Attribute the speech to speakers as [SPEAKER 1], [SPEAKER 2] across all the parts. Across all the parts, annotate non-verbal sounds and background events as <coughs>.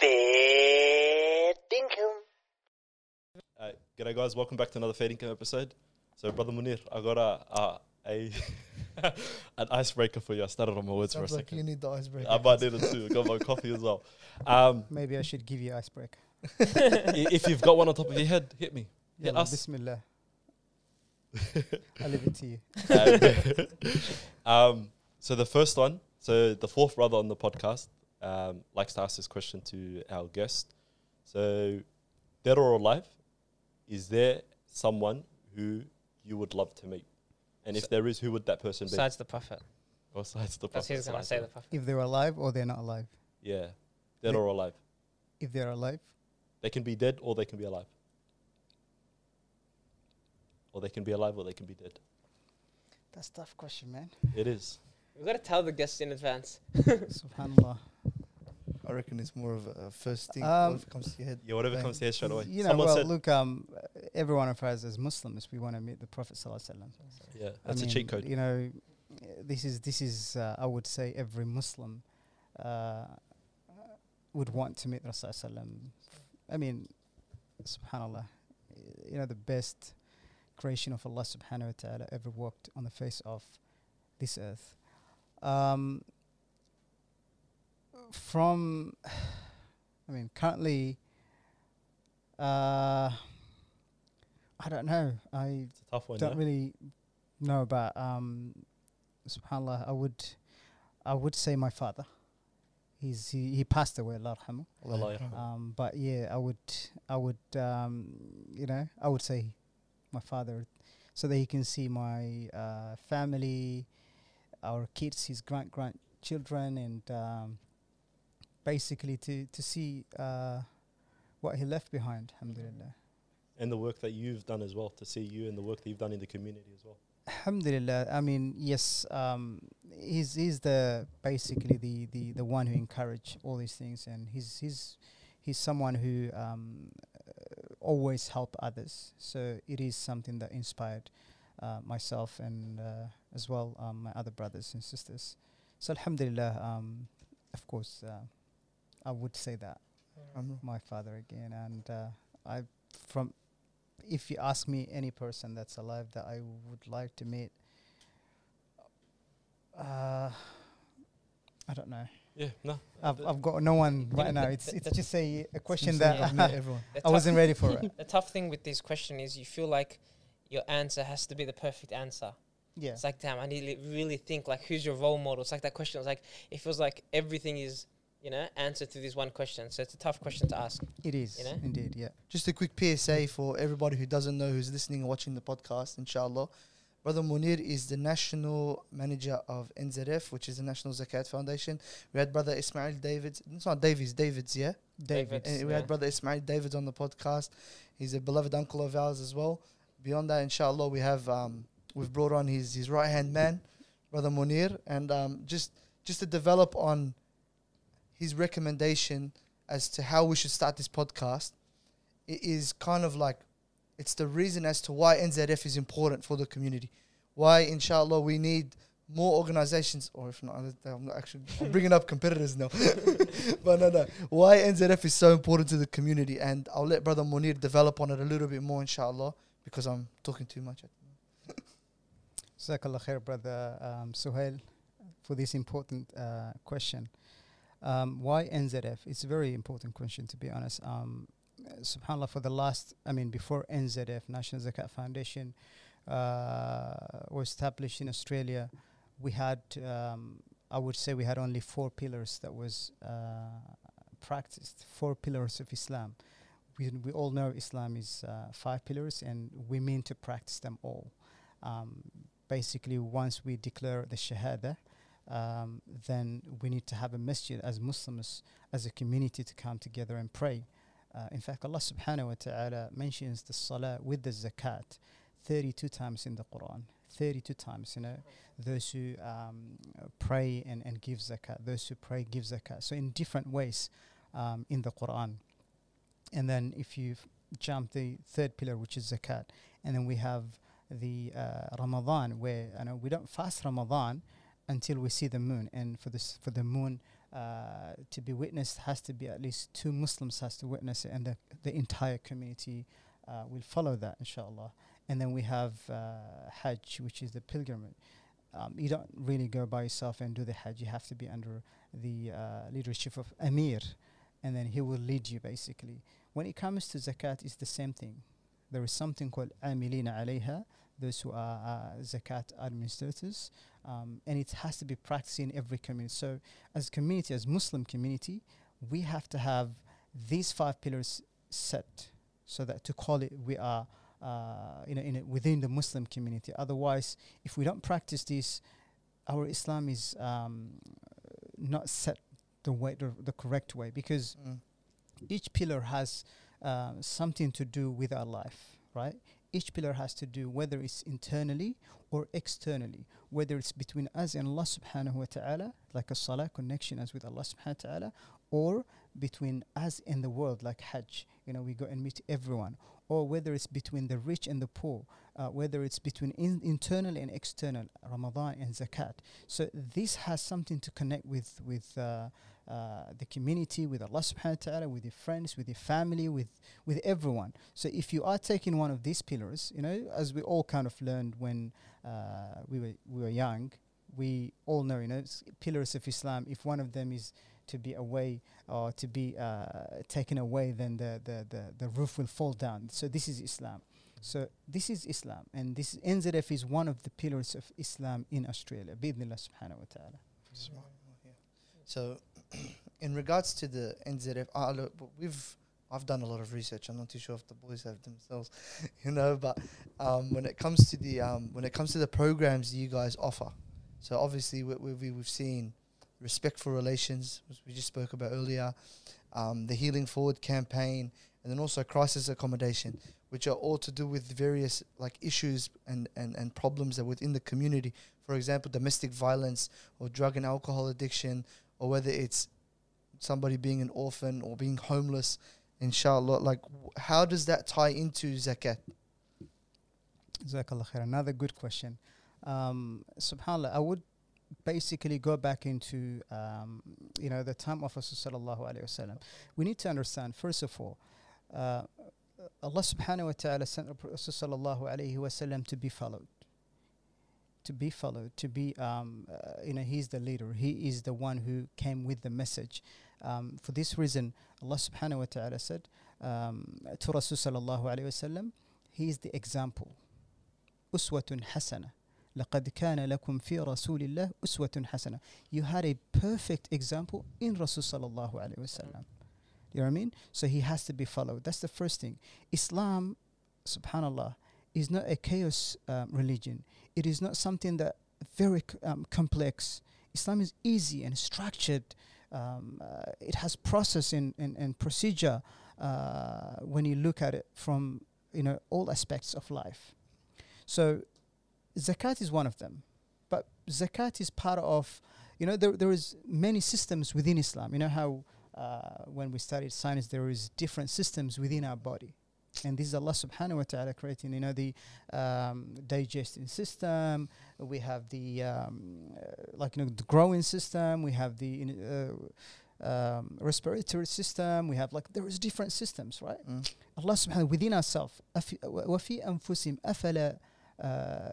[SPEAKER 1] Fair dinkum.
[SPEAKER 2] Uh, g'day guys, welcome back to another Fair Income episode. So, brother Munir, I got a uh, a <laughs> an icebreaker for you. I started on my words for a
[SPEAKER 3] Sounds like you need the icebreaker.
[SPEAKER 2] I might need it too. I Got my coffee as well. Um,
[SPEAKER 4] Maybe I should give you icebreaker.
[SPEAKER 2] if you've got one on top of your head, hit me. Hit
[SPEAKER 4] Yalla,
[SPEAKER 2] us.
[SPEAKER 4] Bismillah. <laughs> I leave it to you. <laughs>
[SPEAKER 2] um, so the first one, so the fourth brother on the podcast um, likes to ask this question to our guest. So, dead or alive, is there someone who you would love to meet? And if there is, who would that person be?
[SPEAKER 5] Besides the prophet.
[SPEAKER 2] Besides the
[SPEAKER 5] That's
[SPEAKER 2] Prophet
[SPEAKER 5] he's gonna say the prophet.
[SPEAKER 4] If they're alive or they're not alive.
[SPEAKER 2] Yeah, dead
[SPEAKER 4] They-
[SPEAKER 2] or alive.
[SPEAKER 4] If they're alive,
[SPEAKER 2] They can be dead or they can be alive. Or they can be alive or they can be dead.
[SPEAKER 4] that's a tough question, man.
[SPEAKER 2] It is.
[SPEAKER 5] We've got to tell the guests in advance. <laughs>
[SPEAKER 4] Subhanallah.
[SPEAKER 3] I reckon it's more of a first thing.
[SPEAKER 4] Um,
[SPEAKER 3] what comes to your head?
[SPEAKER 2] Yeah, whatever
[SPEAKER 3] Bang.
[SPEAKER 2] comes to your head straight away.
[SPEAKER 4] You know,
[SPEAKER 2] Someone
[SPEAKER 4] well,
[SPEAKER 2] said,
[SPEAKER 4] look, um, every one of us as Muslims, we want to meet the Prophet sallallahu alaihi wasallam.
[SPEAKER 2] yeah,
[SPEAKER 4] I
[SPEAKER 2] that's a cheat code.
[SPEAKER 4] You know, this is this is uh, I would say every Muslim uh, would want to meet Rasul sallam. I mean, Subhanallah, you know the best creation of Allah Subhanahu wa Taala ever walked on the face of this earth. Um, from, <sighs> I mean, currently, uh, I don't know. I
[SPEAKER 2] It's a tough one.
[SPEAKER 4] don't
[SPEAKER 2] yeah?
[SPEAKER 4] really know about um subhanallah i would i would say my father he's he, he passed away allah yarhamu. Um but yeah i would i would um you know i would say my father so that he can see my uh family our kids his grand grandchildren and um basically to to see uh what he left behind alhamdulillah
[SPEAKER 2] And the work that you've done as well, to see you and the work that you've done in the community as well.
[SPEAKER 4] Alhamdulillah. I mean, yes, um, he's he's the basically the, the, the one who encouraged all these things, and he's he's he's someone who um, uh, always help others. So it is something that inspired uh, myself and uh, as well um, my other brothers and sisters. So Alhamdulillah, um, of course, uh, I would say that
[SPEAKER 3] Um,
[SPEAKER 4] my father again, and uh, I from if you ask me any person that's alive that I would like to meet, uh, I don't know.
[SPEAKER 2] Yeah, no.
[SPEAKER 4] I've, I've got no one <laughs> right now. It's it's just a, <laughs> a question
[SPEAKER 3] seems like I've <laughs> met
[SPEAKER 4] that
[SPEAKER 3] everyone.
[SPEAKER 4] I wasn't ready for it.
[SPEAKER 5] The tough thing with this question is you feel like your answer has to be the perfect answer.
[SPEAKER 4] Yeah,
[SPEAKER 5] It's like, damn, I need to really think like, who's your role model? It's like that question. It's like it feels like everything is, you know, answer to this one question. So it's a tough question to ask.
[SPEAKER 4] it is
[SPEAKER 5] you know?
[SPEAKER 4] indeed. Yeah.
[SPEAKER 3] Just a quick PSA for everybody who doesn't know who's listening and watching the podcast, inshallah. Brother Munir is the national manager of NZF, which is the National Zakat Foundation. We had Brother Ismail Davids. It's not Davids, Davids, yeah?
[SPEAKER 4] David.
[SPEAKER 5] David.
[SPEAKER 3] And we
[SPEAKER 5] Yeah.
[SPEAKER 3] had Brother Ismail Davids on the podcast. He's a beloved uncle of ours as well. Beyond that, inshallah, we have um, we've brought on his his right hand man, Brother Munir, and um, just just to develop on his recommendation as to how we should start this podcast. It is kind of like it's the reason as to why NZF is important for the community. Why, inshallah, we need more organizations, or if not, I'm not actually I'm <laughs> bringing up competitors now. <laughs> but no, no. Why NZF is so important to the community, and I'll let Brother Munir develop on it a little bit more, inshallah, because I'm talking too much.
[SPEAKER 4] Jazakallah khair, brother um, Suhail, for this important uh, question. Um, why NZF? It's a very important question, to be honest. Um, Subhanallah, for the last, I mean, before NZF, National Zakat Foundation, uh, was established in Australia, we had, um, I would say, we had only four pillars that was uh, practiced, four pillars of Islam. We, we all know Islam is uh, five pillars, and we mean to practice them all. Um, basically, once we declare the Shahada, um, then we need to have a masjid as Muslims, as a community to come together and pray. Uh, in fact, Allah subhanahu wa ta'ala mentions the salah with the zakat 32 times in the Quran. 32 times, you know, those who um, pray and, and give zakat, those who pray give zakat. So, in different ways um, in the Quran. And then, if you jump the third pillar, which is zakat, and then we have the uh, Ramadan, where you know we don't fast Ramadan until we see the moon, and for this for the moon uh, to be witnessed has to be at least two Muslims has to witness it, and the the entire community uh, will follow that, inshallah. And then we have uh, Hajj, which is the pilgrimage. Um, you don't really go by yourself and do the Hajj. You have to be under the uh, leadership of Amir, and then he will lead you basically. When it comes to zakat, it's the same thing. There is something called amilina alayha, those who are uh, zakat administrators, um, and it has to be practiced in every community. So, as a community, as Muslim community, we have to have these five pillars set, so that to call it we are, uh, you know, in a, within the Muslim community. Otherwise, if we don't practice this, our Islam is um, not set the way, the, the correct way, because
[SPEAKER 3] Mm.
[SPEAKER 4] each pillar has uh, something to do with our life, right? Each pillar has to do whether it's internally or externally, whether it's between us and Allah subhanahu wa ta'ala, like a salah connection as with Allah subhanahu wa ta'ala, or between us and the world, like Hajj, you know, we go and meet everyone, or whether it's between the rich and the poor, uh, whether it's between in internal and external, Ramadan and Zakat. So this has something to connect with with uh, uh, the community, with Allah subhanahu wa ta'ala, with your friends, with your family, with with everyone. So if you are taking one of these pillars, you know, as we all kind of learned when uh, we were we were young, we all know, you know, pillars of Islam. If one of them is to be away or to be uh, taken away, then the, the, the, the roof will fall down. So this is Islam. So this is Islam, and this NZF is one of the pillars of Islam in Australia. Bidnillah subhanahu wa ta'ala.
[SPEAKER 3] So, <clears throat> in regards to the NZF, uh, look, we've I've done a lot of research. I'm not too sure if the boys have themselves, <laughs> you know. But um, when it comes to the um, when it comes to the programs you guys offer, so obviously we, we- we've seen respectful relations, which we just spoke about earlier, um, the Healing Forward campaign, and then also crisis accommodation, which are all to do with various like issues and, and, and problems that within the community. For example, domestic violence or drug and alcohol addiction, or whether it's somebody being an orphan or being homeless. Inshallah, like how does that tie into zakat?
[SPEAKER 4] Jazakallah khair. Another good question. Um, SubhanAllah, I would basically go back into um, you know the time of Rasulullah sallallahu We need to understand first of all. Uh, Allah subhanahu wa ta'ala sent Rasulullah alayhi wasallam to be followed. To be followed, to be, um, uh, you know, he's the leader. He is the one who came with the message. Um, for this reason, Allah subhanahu wa ta'ala said um, to Rasulullah alayhi wasallam, he is the example. Uswatun hasana. لقد كان لكم في رسول الله أسوة حسنة You had a perfect example in Rasul sallallahu alayhi wasallam. You know what I mean? So he has to be followed. That's the first thing. Islam, subhanallah, is not a chaos um, religion. It is not something that very c- um, complex. Islam is easy and structured. Um, uh, it has process and, and, and procedure uh, when you look at it from you know all aspects of life. So zakat is one of them. But zakat is part of, you know, there, there is many systems within Islam. You know how uh, when we studied science, there is different systems within our body. And this is Allah subhanahu wa ta'ala creating, you know, the um, digesting system. We have the, um, uh, like, you know, the growing system. We have the, you know, uh, um, respiratory system. We have, like, there is different systems, right?
[SPEAKER 3] Mm.
[SPEAKER 4] Allah subhanahu within ourselves أفي وفي أنفسهم أفلا uh,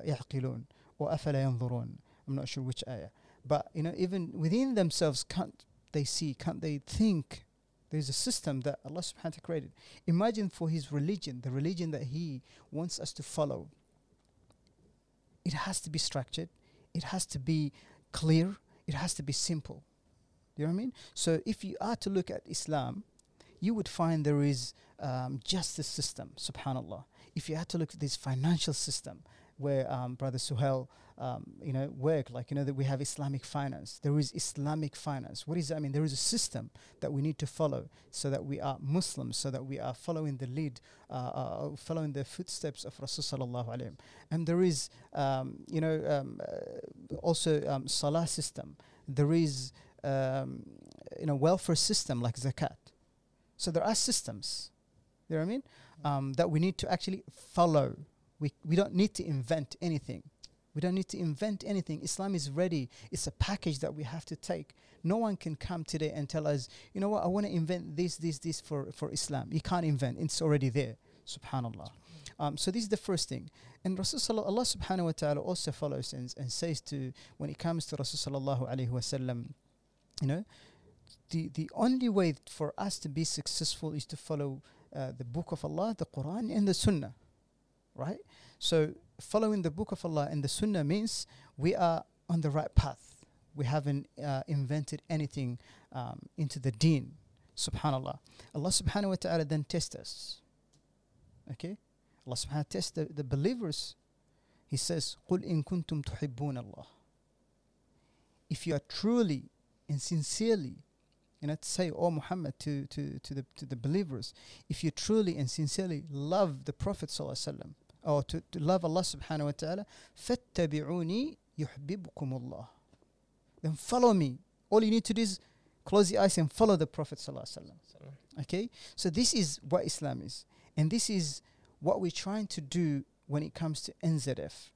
[SPEAKER 4] يعقلون or أفلا ينظرون I'm not sure which ayah but you know even within themselves can't they see can't they think there's a system that Allah subhanahu wa ta'ala created imagine for his religion the religion that he wants us to follow it has to be structured it has to be clear it has to be simple you know what I mean so if you are to look at Islam you would find there is um, justice system, subhanallah. If you had to look at this financial system where um, Brother Suhail, um, you know, work, like, you know, that we have Islamic finance. There is Islamic finance. What does that mean? There is a system that we need to follow so that we are Muslims, so that we are following the lead, uh, uh, following the footsteps of Rasulullah And there is, um, you know, um, uh, also um, salah system. There is, um, you know, welfare system like zakat. So there are systems, you know what I mean, um, that we need to actually follow. We, we don't need to invent anything. We don't need to invent anything. Islam is ready. It's a package that we have to take. No one can come today and tell us, you know what, I want to invent this, this, this for, for Islam. You can't invent. It's already there. Subhanallah. Um, so this is the first thing. And Rasulullah Allah subhanahu wa ta'ala also follows and, and says to when it comes to Rasulullah sallallahu alayhi wa sallam, you know, the, the only way for us to be successful is to follow uh, the book of Allah, the Quran, and the Sunnah. Right? So following the book of Allah and the Sunnah means we are on the right path. We haven't uh, invented anything um, into the deen. Subhanallah. Allah subhanahu wa ta'ala then tests us. Okay? Allah subhanahu wa ta'ala tests the, the believers. He says, قُلْ إِن كُنْتُمْ تُحِبُّونَ اللَّهِ If you are truly and sincerely you know, to say, "Oh Muhammad," to to to the to the believers, if you truly and sincerely love the Prophet sallallahu or to, to love Allah subhanahu wa taala, fattabi'uni yuhibbukum Allah. Then follow me. All you need to do is close your eyes and follow the Prophet sallallahu Okay, so this is what Islam is, and this is what we're trying to do when it comes to NZF.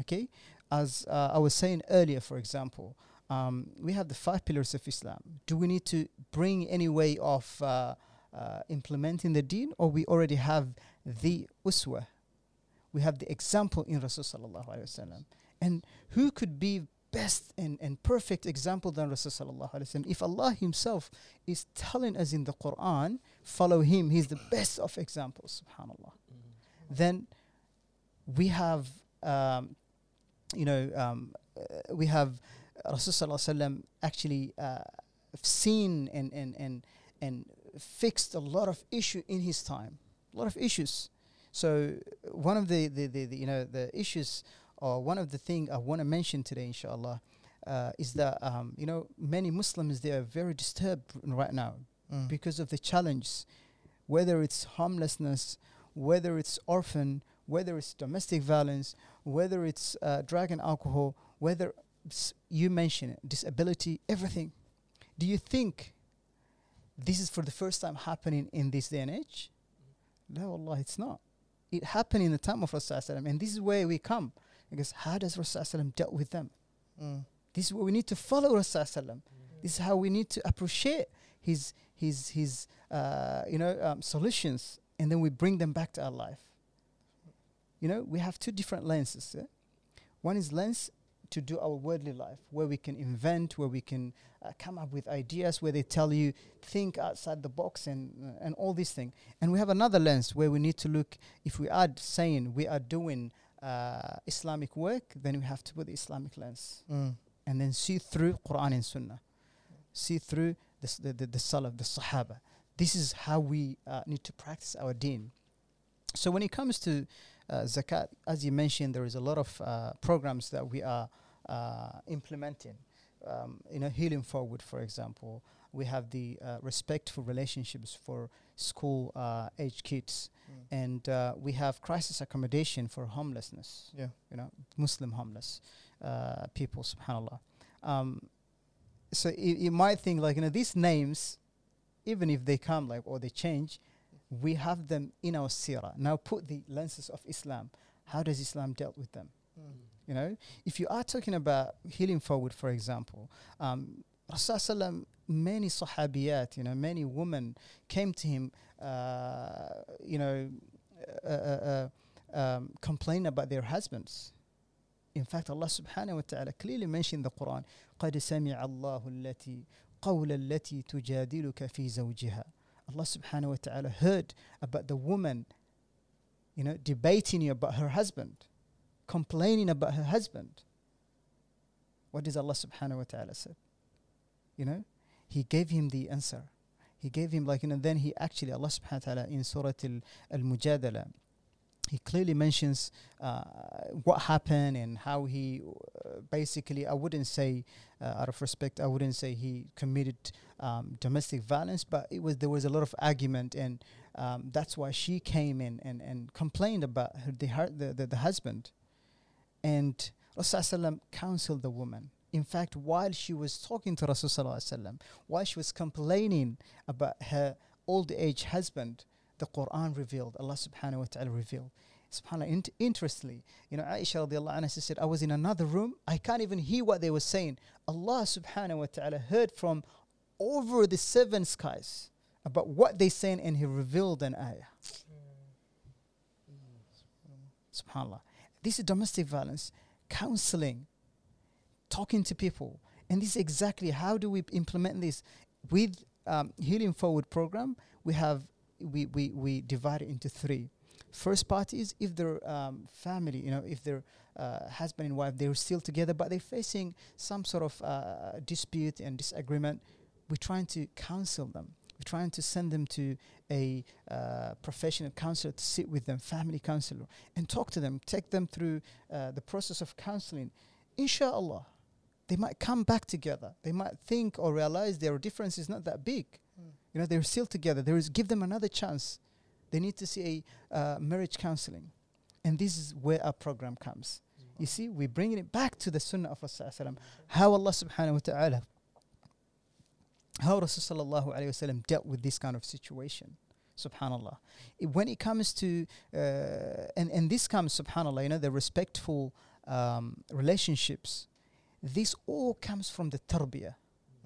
[SPEAKER 4] Okay, as uh, I was saying earlier, for example um, we have the five pillars of Islam. Do we need to bring any way of uh, uh, implementing the deen, or we already have the uswa? We have the example in Rasulullah. And who could be best and, and perfect example than Rasulullah? If Allah Himself is telling us in the Quran, follow Him. He's the best of examples. Subhanallah. Mm-hmm. Then we have, um, you know, um, uh, we have Rasulullah actually uh, seen and, and, and, and fixed a lot of issue in his time, a lot of issues. So one of the, the, the, the you know the issues or one of the thing I want to mention today, inshallah, uh, is that um, you know many Muslims they are very disturbed right now mm. because of the challenge, whether it's homelessness, whether it's orphan, whether it's domestic violence, whether it's uh, drug and alcohol, whether you mention it, disability, everything. Do you think this is for the first time happening in this day and age? No, Allah, it's not. It happened in the time of Rasulullah and this is where we come. Because how does Rasulullah dealt with them? Mm. This is where we need to follow Rasulullah. Mm. This is how we need to appreciate his his his uh, you know um, solutions, and then we bring them back to our life. You know, we have two different lenses. Yeah? One is lens to do our worldly life, where we can invent, where we can uh, come up with ideas, where they tell you think outside the box and uh, and all these things. And we have another lens where we need to look. If we are saying we are doing uh, Islamic work, then we have to put the Islamic lens mm. and then see through Quran and Sunnah, see through the the, the, the Salaf, the Sahaba. This is how we uh, need to practice our Deen. So when it comes to zakat, as you mentioned, there is a lot of uh, programs that we are uh, implementing. Um, you know, healing forward, for example, we have the uh, respectful relationships for school uh, age kids, mm. and uh, we have crisis accommodation for homelessness.
[SPEAKER 3] Yeah,
[SPEAKER 4] you know, Muslim homeless uh, people. Subhanallah. Um, so you might think like you know these names, even if they come like or they change, we have them in our sirah. Now put the lenses of Islam. How does Islam dealt with them? Mm. You know, if you are talking about healing forward, for example, um, Rasulullah, many sahabiyat, you know, many women came to him, uh, you know, uh, uh, uh um, complain about their husbands. In fact, Allah subhanahu wa ta'ala clearly mentioned in the Quran, قَدْ سَمِعَ اللَّهُ الَّتِي قَوْلَ الَّتِي تُجَادِلُكَ فِي زَوْجِهَا Allah subhanahu wa ta'ala heard about the woman, you know, debating about her husband complaining about her husband. What does Allah subhanahu wa ta'ala say? You know, He gave him the answer. He gave him like, you know, then he actually, Allah subhanahu wa ta'ala in Surah Al Mujadala, he clearly mentions uh, what happened and how he basically, I wouldn't say, uh, out of respect, I wouldn't say he committed um, domestic violence, but it was there was a lot of argument, and um, that's why she came in and, and complained about her, the, the, the, the husband. And Rasulullah counseled the woman. In fact, while she was talking to Rasulullah, while she was complaining about her old age husband, the Quran revealed, Allah subhanahu wa ta'ala revealed, Subhanallah, int- interestingly, you know, Aisha radiallahu anha said, I was in another room, I can't even hear what they were saying. Allah subhanahu wa ta'ala heard from over the seven skies about what they saying and He revealed an ayah. Subhanallah. This is domestic violence, counseling, talking to people. And this is exactly how do we implement this with um, Healing Forward program. We have we, we, we divide it into three. First part is if their um, family, you know, if their uh, husband and wife, they're still together, but they're facing some sort of uh, dispute and disagreement, we're trying to counsel them. We're trying to send them to a uh, professional counselor to sit with them, family counselor, and talk to them, take them through uh, the process of counseling. Inshallah, they might come back together. They might think or realize their difference is not that big.
[SPEAKER 3] Mm.
[SPEAKER 4] You know, they're still together. There is give them another chance. They need to see a uh, marriage counseling, and this is where our program comes. You see, we're bringing it back to the Sunnah of Rasulullah. How Allah Subhanahu wa Taala, how Rasulullah dealt with this kind of situation. Subhanallah. I- when it comes to uh, and and this comes Subhanallah, you know, the respectful um, relationships. This all comes from the tarbiyah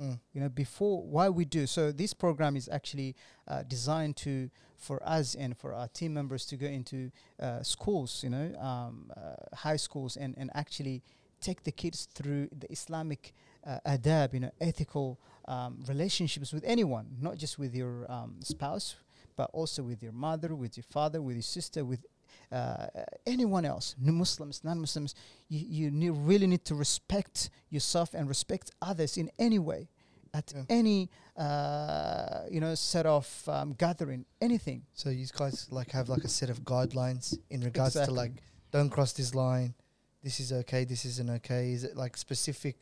[SPEAKER 3] Mm.
[SPEAKER 4] you know before why we do so this program is actually uh, designed to for us and for our team members to go into uh, schools you know um, uh, high schools and, and actually take the kids through the islamic uh, adab you know ethical um, relationships with anyone not just with your um, spouse but also with your mother with your father with your sister with uh, anyone else, Muslims, non-Muslims, you, you ne- really need to respect yourself and respect others in any way, at
[SPEAKER 3] Yeah.
[SPEAKER 4] any uh, you know set of um, gathering, anything.
[SPEAKER 3] So you guys like have like a set of guidelines in regards
[SPEAKER 4] Exactly.
[SPEAKER 3] to like don't cross this line. This is okay. This isn't okay. Is it like specific?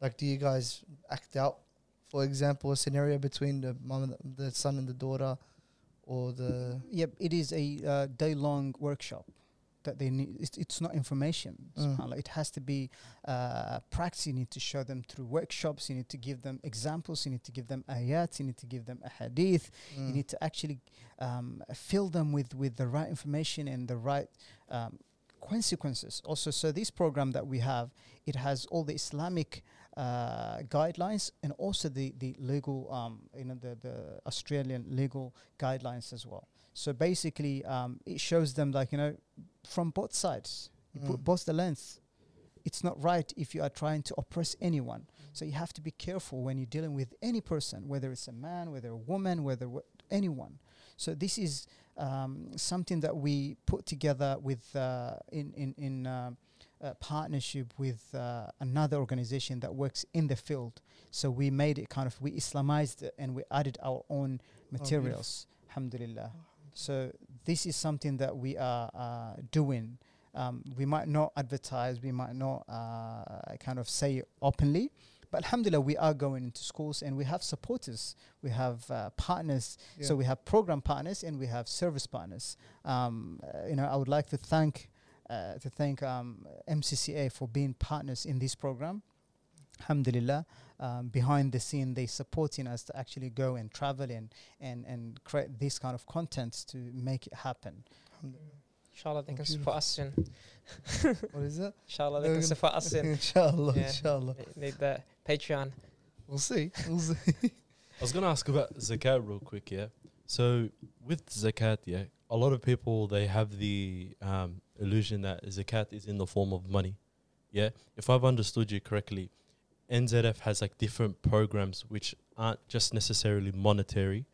[SPEAKER 3] Like, do you guys act out, for example, a scenario between the mom and the son and the daughter, or the
[SPEAKER 4] Yep, it is a uh, day-long workshop that they need. It's, it's not information.
[SPEAKER 3] Mm.
[SPEAKER 4] It has to be uh, practice. You need to show them through workshops. You need to give them examples. You need to give them ayat You need to give them a hadith.
[SPEAKER 3] Mm.
[SPEAKER 4] You need to actually um, fill them with, with the right information and the right um, consequences. Also, so this program that we have, it has all the Islamic uh, guidelines and also the the legal, um, you know, the the Australian legal guidelines as well. So basically, um, it shows them like you know, from both sides, you put
[SPEAKER 3] Mm.
[SPEAKER 4] both the lengths. It's not right if you are trying to oppress anyone. So you have to be careful when you're dealing with any person, whether it's a man, whether a woman, whether wh- anyone. So this is um, something that we put together with uh, in in in uh, uh, partnership with uh, another organization that works in the field. So we made it kind of we Islamized it and we added our own materials. Alhamdulillah. So this is something that we are uh, doing. Um, we might not advertise, we might not uh, kind of say it openly, but alhamdulillah, we are going into schools and we have supporters, we have uh, partners. So we have program partners and we have service partners. Um, uh, you know, I would like to thank uh, to thank um, MCCA for being partners in this program. Alhamdulillah, um, behind the scene, they supporting us to actually go and travel and and and create this kind of content to make it happen.
[SPEAKER 5] Inshallah, they can
[SPEAKER 3] beautiful.
[SPEAKER 5] support us soon. <laughs>
[SPEAKER 3] what is it?
[SPEAKER 5] Inshallah, they
[SPEAKER 3] They're
[SPEAKER 5] can support us soon. <laughs>
[SPEAKER 3] inshallah,
[SPEAKER 5] Yeah.
[SPEAKER 3] inshallah.
[SPEAKER 5] They Need the Patreon.
[SPEAKER 3] We'll see. We'll see. <laughs>
[SPEAKER 2] I was gonna ask about zakat real quick, yeah. So with zakat, yeah, a lot of people they have the um, illusion that zakat is in the form of money. Yeah, if I've understood you correctly, NZF has like different programs which aren't just necessarily monetary.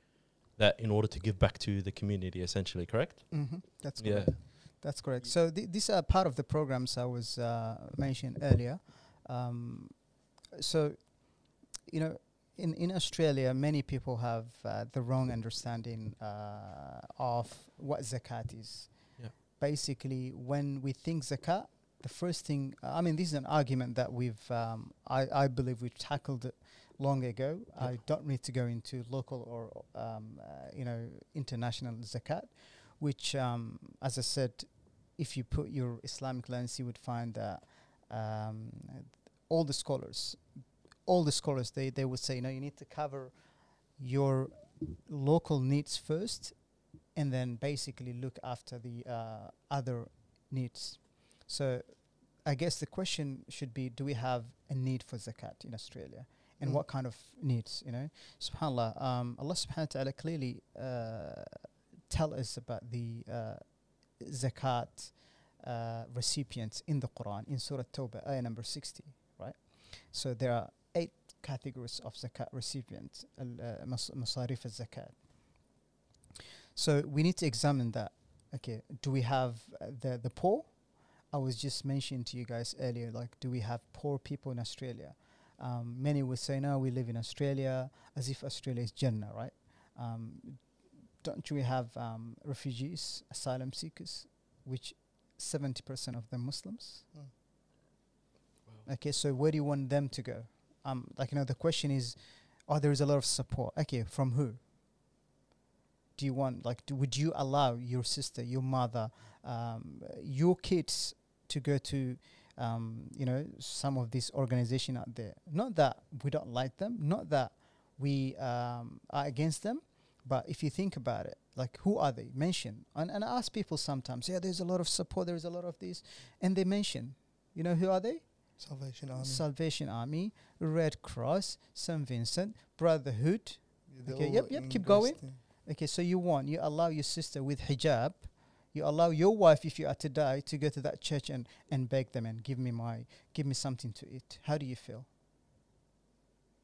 [SPEAKER 2] That in order to give back to the community, essentially, correct?
[SPEAKER 4] Mm-hmm. That's
[SPEAKER 2] Yeah.
[SPEAKER 4] That's correct. So th- these are part of the programs I was uh, mentioned earlier. Um, so, you know, in, in Australia, many people have uh, the wrong understanding uh, of what zakat is. Basically, when we think zakat, the first thing, I mean, this is an argument that we've, um, I, I believe we've tackled it long ago. I don't need to go into local or, um, uh, you know, international zakat, which, um, as I said, if you put your Islamic lens, you would find that um, all the scholars, all the scholars, they, they would say, no, you need to cover your local needs first, and then basically look after the uh, other needs. So, I guess the question should be: Do we have a need for zakat in Australia, and
[SPEAKER 3] Mm.
[SPEAKER 4] what kind of needs? You know, Subhanallah, um, Allah Subhanahu wa Taala clearly uh, tell us about the uh, zakat uh, recipients in the Quran in Surah Tawbah, ayah number sixty. Right. So there are eight categories of zakat recipients, al- uh, mas- masarif al-zakat. So we need to examine that. Okay, do we have uh, the the poor? I was just mentioning to you guys earlier, like, do we have poor people in Australia? Um, many would say, no, we live in Australia, as if Australia is Jannah, right? Um, don't we have um, refugees, asylum seekers, which 70% of them Muslims? Okay, so where do you want them to go? Um, like you know, the question is, oh, there is a lot of support. Okay, from who? Do you want like, do, would you allow your sister, your mother, um, your kids to go to, um, you know, some of these organization out there? Not that we don't like them, not that we um, are against them, but if you think about it, like who are they? Mention and and I ask people sometimes, yeah, there's a lot of support, there's a lot of this, and they mention, you know, who are they?
[SPEAKER 3] Salvation Army.
[SPEAKER 4] Salvation Army, Red Cross, St. Vincent, Brotherhood.
[SPEAKER 3] They're
[SPEAKER 4] Okay, yep, yep, keep going. Okay, so you want, you allow your sister with hijab, you allow your wife, if you are to die, to go to that church and, and beg them and give me my, give me something to eat. How do you feel?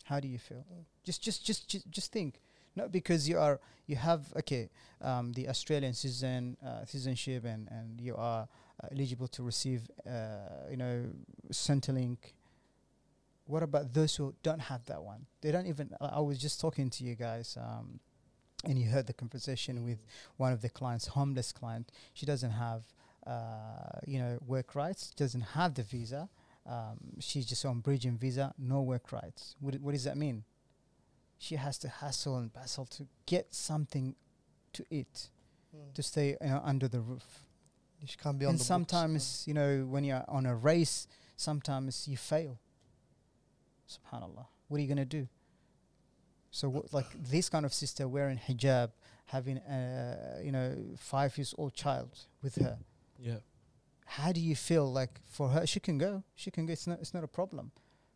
[SPEAKER 4] How do you feel? Just, just, just, just, just think. Not because you are, you have, okay, um, the Australian citizen, uh, citizenship and, and you are uh, eligible to receive, uh, you know, Centrelink. What about those who don't have that one? They don't even, I I was just talking to you guys, um, and you heard the conversation with one of the clients, homeless client. She doesn't have, uh, you know, work rights. Doesn't have the visa. Um, she's just on bridging visa, no work rights. What, what does that mean? She has to hustle and bustle to get something to eat,
[SPEAKER 3] Mm.
[SPEAKER 4] to stay you know, under the roof.
[SPEAKER 3] You can't be on
[SPEAKER 4] and
[SPEAKER 3] the books.
[SPEAKER 4] sometimes, you know, when you're on a race, sometimes you fail. Subhanallah. What are you going to do? So, what, like this kind of sister wearing hijab, having a you know five years old child with her.
[SPEAKER 2] Yeah.
[SPEAKER 4] How do you feel like for her? She can go. She can go. It's not. It's not a problem.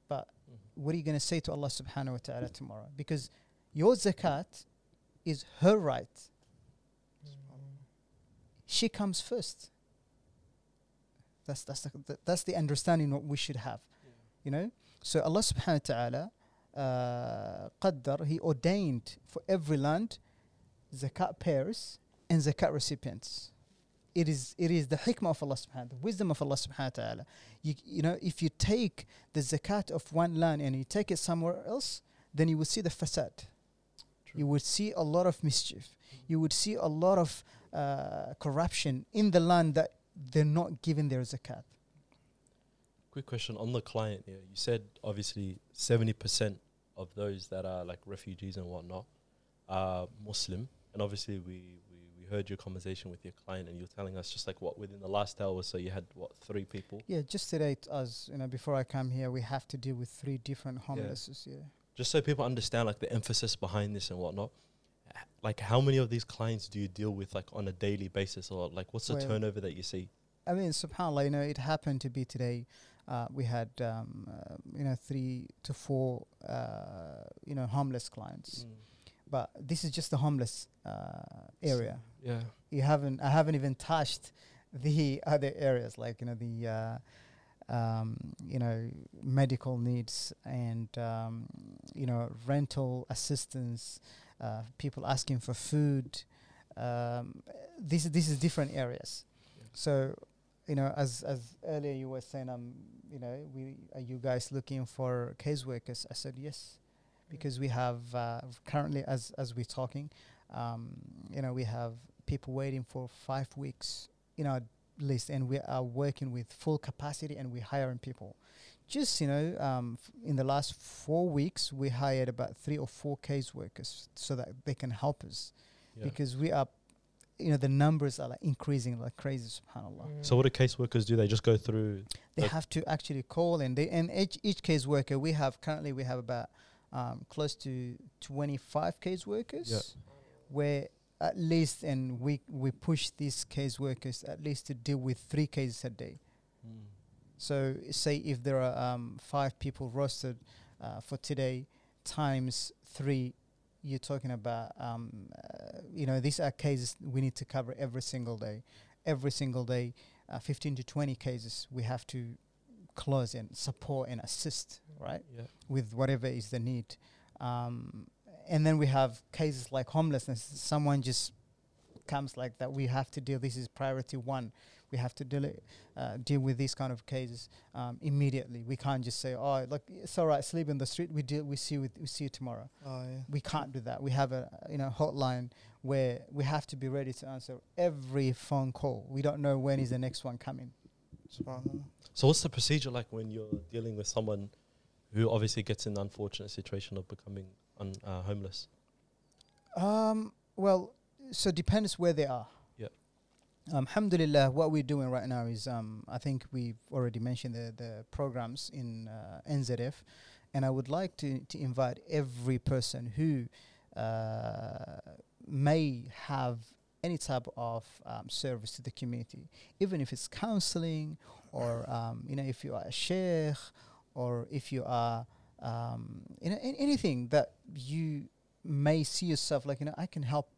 [SPEAKER 4] But mm-hmm. what are you going to say to Allah Subhanahu wa Taala tomorrow? Because your zakat is her right. She comes first. That's that's the, that's the understanding what we should have. You know. So Allah Subhanahu wa Taala uh, He ordained for every land zakat payers and zakat recipients. It is it is the hikmah of Allah subhanahu the wisdom of Allah subhanahu wa ta'ala. You, you know, if you take the zakat of one land and you take it somewhere else, then you will see the fasad. You would see a lot of mischief. You would see a lot of uh, corruption in the land that they're not giving their zakat.
[SPEAKER 2] Quick question on the client here. You said obviously seventy percent of those that are like refugees and whatnot are Muslim, and obviously we, we we heard your conversation with your client, and you're telling us just like what within the last hour, or so you had what three people.
[SPEAKER 4] Yeah, just today, as you know, before I come here, we have to deal with three different homelesses. Yeah.
[SPEAKER 2] Just so people understand like the emphasis behind this and whatnot. Like how many of these clients do you deal with like on a daily basis, or like what's the
[SPEAKER 4] Well,
[SPEAKER 2] turnover that you see?
[SPEAKER 4] I mean, subhanAllah, you know, it happened to be today. Uh, we had, um, uh, you know, three to four, uh, you know, homeless clients. But this is just the homeless uh, area.
[SPEAKER 2] Yeah.
[SPEAKER 4] You haven't, I haven't even touched the <laughs> other areas, like you know, the, uh, um, you know, medical needs and um, you know, rental assistance, uh, people asking for food. Um, this, this is different areas.
[SPEAKER 2] Yeah.
[SPEAKER 4] So, you know, as as earlier you were saying, um, you know, we are you guys looking for case workers? I said yes, because we have uh, currently, as as we're talking, um, you know, we have people waiting for five weeks in our list, and we are working with full capacity, and we're hiring people. Just you know, um, f- in the last four weeks, we hired about three or four case workers so that they can help us
[SPEAKER 2] yeah.
[SPEAKER 4] because we are, you know, the numbers are like increasing like crazy. Subhanallah.
[SPEAKER 2] So what do caseworkers do? They just go through.
[SPEAKER 4] they
[SPEAKER 2] Like-
[SPEAKER 4] have to actually call and they and each each case worker we have currently we have about um, close to 25 caseworkers where at least, and we we push these caseworkers at least to deal with three cases a day.
[SPEAKER 2] Mm.
[SPEAKER 4] So say if there are um, five people rostered uh, for today times three, you're talking about um, uh, you know these are cases we need to cover every single day. Every single day, uh, 15 to 20 cases we have to close and support and assist, right?
[SPEAKER 2] Yeah.
[SPEAKER 4] with whatever is the need. Um, and then we have cases like homelessness. Someone just comes like that. We have to deal. This is priority one. We have to deal uh, deal with these kind of cases um, immediately. We can't just say, "Oh, look, it's all right. Sleep in the street. We deal. We see. With, we see you tomorrow."
[SPEAKER 3] Oh yeah.
[SPEAKER 4] We can't do that. We have a you know hotline where we have to be ready to answer every phone call. We don't know when is the next one coming.
[SPEAKER 2] So what's the procedure like when you're dealing with someone who obviously gets in the unfortunate situation of becoming un- uh, homeless?
[SPEAKER 4] Um, well, so depends where they are. Alhamdulillah, what we're doing right now is, um, I think we've already mentioned the, the programs in uh, NZF, and I would like to, to invite every person who uh, may have any type of um, service to the community, even if it's counseling or um, you know if you are a sheikh or if you are um, you know anything that you may see yourself like you know I can help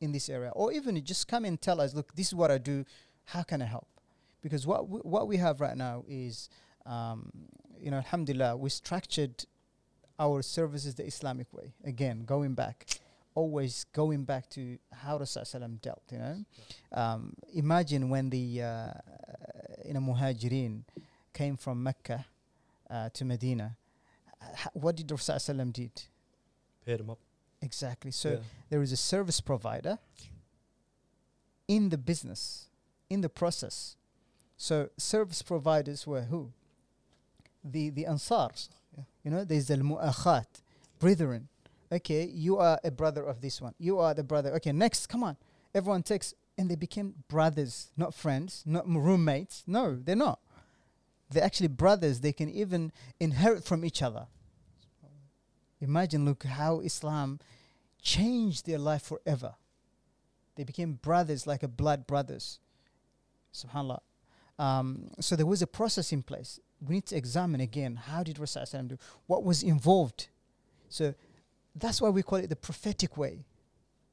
[SPEAKER 4] in this area, or even just come and tell us, look, this is what I do. How can I help? Because what what we have right now is, um, you know, Alhamdulillah, we structured our services the Islamic way. Again, going back, always going back to how Rasulullah dealt. You know, um, imagine when the uh, you know Muhajirin came from Mecca uh, to Medina. What did Rasulullah did?
[SPEAKER 2] Pair them up.
[SPEAKER 4] Exactly. So
[SPEAKER 2] Yeah.
[SPEAKER 4] there is a service provider in the business, in the process. So service providers were who? The the Ansars.
[SPEAKER 3] Yeah.
[SPEAKER 4] You know, there's the mu'akhat, brethren. Okay, you are a brother of this one. You are the brother. Okay, next, come on. Everyone takes, and they became brothers, not friends, not roommates. No, they're not. They're actually brothers. They can even inherit from each other. Imagine, look how Islam changed their life forever. They became brothers, like a blood brothers. Subhanallah. Um, so there was a process in place. We need to examine again how did Rasulullah do? What was involved? So that's why we call it the prophetic way.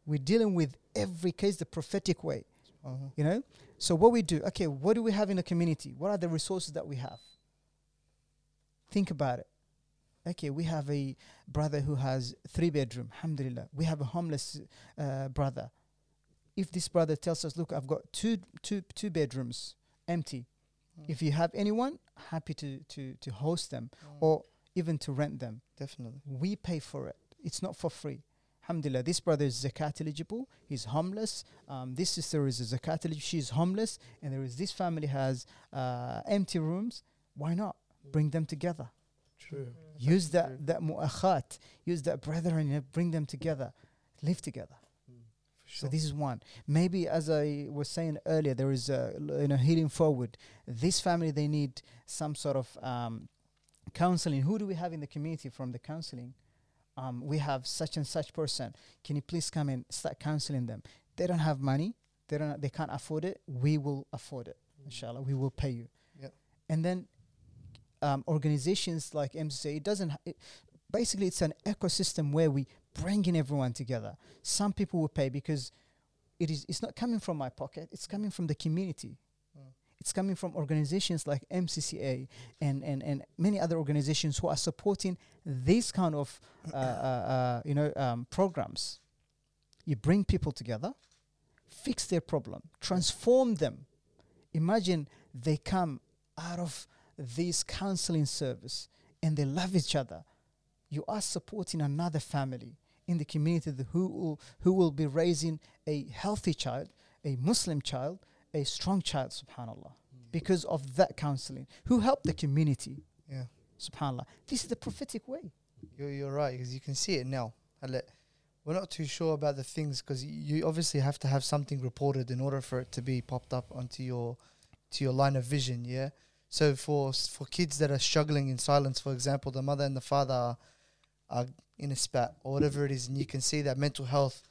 [SPEAKER 4] We're dealing with every case the prophetic way.
[SPEAKER 3] Subhanallah.
[SPEAKER 4] You know? So what we do, okay, what do we have in the community? What are the resources that we have? Think about it. Okay, we have a brother who has three bedroom, alhamdulillah. We have a homeless uh, brother. If this brother tells us, look, I've got two, two, two bedrooms empty.
[SPEAKER 3] Mm.
[SPEAKER 4] If you have anyone, happy to, to, to host them
[SPEAKER 3] Mm.
[SPEAKER 4] or even to rent them.
[SPEAKER 3] definitely.
[SPEAKER 4] We pay for it. It's not for free. Alhamdulillah, this brother is zakat eligible. He's homeless. Um, this sister is a zakat eligible. She's homeless, and there is this family has uh, empty rooms. Why not bring them together?
[SPEAKER 2] True.
[SPEAKER 4] Use
[SPEAKER 3] true.
[SPEAKER 4] that that mu'akhat. Use that brethren. and Bring them together. Live together. So this is one. Maybe as I was saying earlier, there is a you know healing forward. This family they need some sort of um, counseling. Who do we have in the community from the counseling? Um, we have such and such person. Can you please come and start counseling them? They don't have money. They don't. They can't afford it. We will afford it. Inshallah, we will pay you.
[SPEAKER 3] Yep.
[SPEAKER 4] And then um, organizations like MCA, it doesn't. It, basically, it's an ecosystem where we bring in everyone together. Some people will pay because it is. It's not coming from my pocket. It's coming from the community.
[SPEAKER 3] Mm.
[SPEAKER 4] It's coming from organizations like MCCA and, and, and many other organizations who are supporting these kind of uh, uh, uh, you know um, programs. You bring people together, fix their problem, transform them. Imagine they come out of this counseling service and they love each other, you are supporting another family in the community who will, who will be raising a healthy child, a Muslim child, a strong child, subhanAllah, mm. because of that counseling. Who helped the community?
[SPEAKER 3] Yeah.
[SPEAKER 4] SubhanAllah. This is the prophetic way.
[SPEAKER 3] You're, you're right, because you can see it now. We're not too sure about the things because you obviously have to have something reported in order for it to be popped up onto your to your line of vision, yeah? So for for kids that are struggling in silence, for example, the mother and the father are, are in a spat or whatever it is, and you can see that mental health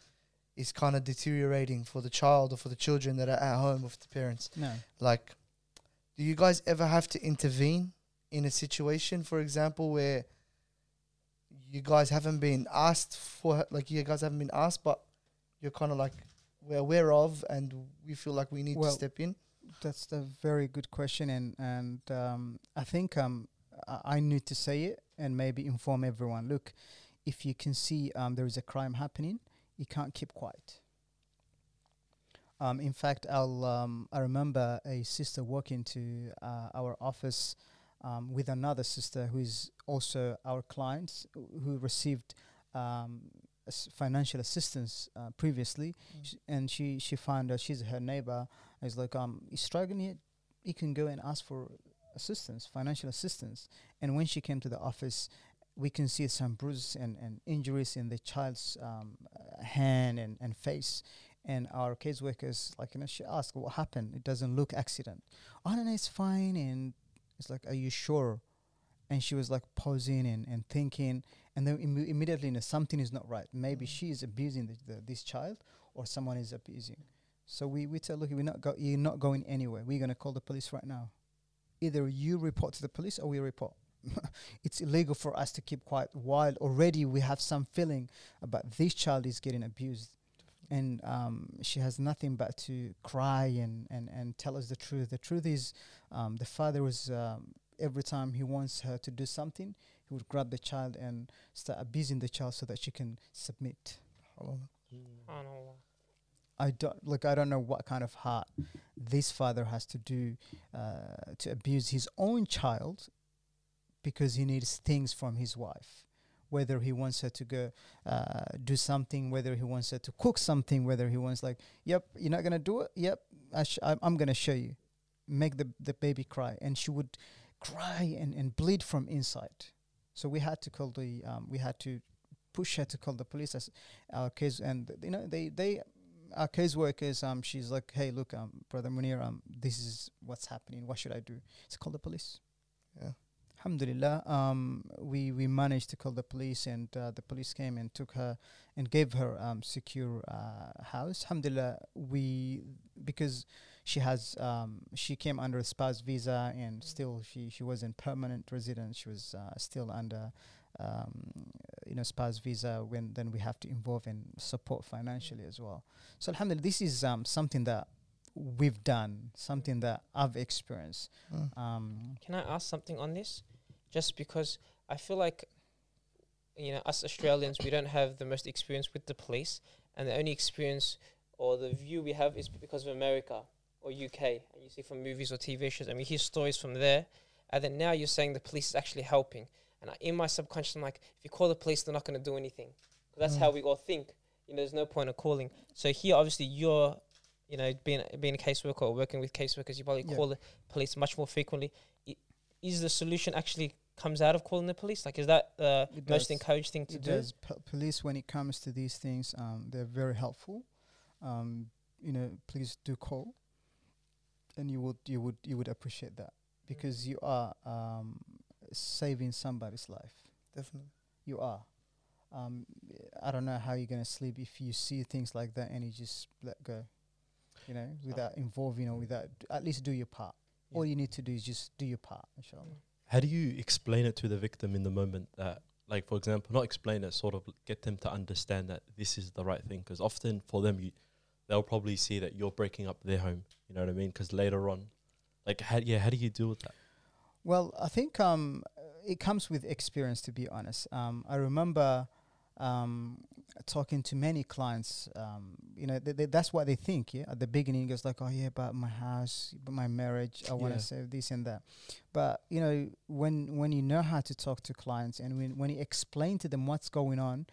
[SPEAKER 3] is kind of deteriorating for the child or for the children that are at home with the parents.
[SPEAKER 4] No.
[SPEAKER 3] Like, do you guys ever have to intervene in a situation, for example, where you guys haven't been asked for, like, you guys haven't been asked, but you're kind of like, we're aware of and we feel like we need
[SPEAKER 4] Well,
[SPEAKER 3] to step in?
[SPEAKER 4] That's a very good question, and and um, I think um, I, need to say it and maybe inform everyone. Look, if you can see um, there is a crime happening, you can't keep quiet. Um, in fact, I'll um, I remember a sister walking to uh, our office um, with another sister who is also our client who received um, financial assistance uh, previously, sh- and she she found out she's her neighbor. It's like um he's struggling. He, he can go and ask for assistance, financial assistance. And when she came to the office, we can see some bruises and, and injuries in the child's um, hand and, and face. And our caseworkers, like you know, she asked what happened. It doesn't look accident. Oh no, no, it's fine. And it's like, are you sure? And she was like pausing and, and thinking, and then imme- immediately, you know, something is not right. Maybe she is abusing the, the, this child, or someone is abusing. So we, we tell, look, we're not go- you're not going anywhere. We're going to call the police right now. Either you report to the police or we report. <laughs> it's illegal for us to keep quiet while already we have some feeling about this child is getting abused. And um, she has nothing but to cry and, and, and tell us the truth. The truth is, um, the father was, um, every time he wants her to do something, he would grab the child and start abusing the child so that she can submit.
[SPEAKER 5] Subhanallah.
[SPEAKER 4] I don't like. I don't know what kind of heart this father has to do uh, to abuse his own child because he needs things from his wife. Whether he wants her to go uh, do something, whether he wants her to cook something, whether he wants like, yep, you're not gonna do it. Yep, I sh- I'm, I'm gonna show you. Make the the baby cry, and she would cry and, and bleed from inside. So we had to call the um, we had to push her to call the police as our case, and you know they they our caseworkers, um, she's like, "Hey, look, um, brother Munir, um, this is what's happening. What should I do?" It's call the police.
[SPEAKER 3] Yeah.
[SPEAKER 4] Alhamdulillah, um, we we managed to call the police, and uh, the police came and took her and gave her um secure uh, house. Alhamdulillah, we because she has um she came under a spouse visa and still she she wasn't permanent resident. She was uh, still under um, you know spouse visa when then we have to involve and support financially as well. So alhamdulillah this is um, something that we've done something that i've experienced.
[SPEAKER 3] Mm.
[SPEAKER 4] um,
[SPEAKER 5] Can I ask something on this? Just because I feel like, you know, us Australians, we don't have the most experience with the police, and the only experience or the view we have is because of America or UK, and you see from movies or TV shows, and we hear stories from there, and then now you're saying the police is actually helping, and I, in my subconscious, I'm like, if you call the police, they're not going to do anything. that's
[SPEAKER 3] Mm.
[SPEAKER 5] how we all think. You know, there's no point of calling. So here, obviously, you're, you know, being being a caseworker or working with caseworkers, you probably
[SPEAKER 4] Yeah.
[SPEAKER 5] call the police much more frequently. I- Is the solution actually comes out of calling the police? Like, is that the
[SPEAKER 4] It
[SPEAKER 5] most
[SPEAKER 4] does.
[SPEAKER 5] encouraged thing to
[SPEAKER 4] it
[SPEAKER 5] do?
[SPEAKER 4] does P- police when it comes to these things um, they're very helpful um, you know please do call and you would you would you would appreciate that because you are um, saving somebody's life
[SPEAKER 3] Definitely.
[SPEAKER 4] you are. Um, I don't know how you're gonna sleep if you see things like that and you just let go, you know, without involving or without at least do your part. All you need to do is just do your part, inshallah.
[SPEAKER 2] How do you explain it to the victim in the moment that, like, for example, not explain it, sort of get them to understand that this is the right thing? Because often for them, you, they'll probably see that you're breaking up their home. You know what I mean? Because later on, like, how, yeah, how do you deal with that?
[SPEAKER 4] Well, I think um, it comes with experience, to be honest. Um, I remember um, talking to many clients. Um, you know, th- th- that's what they think. Yeah, at the beginning, it goes like, "Oh yeah, about my house, about my marriage. I want to
[SPEAKER 2] Yeah.
[SPEAKER 4] save this and that." But you know, when when you know how to talk to clients and when when you explain to them what's going on,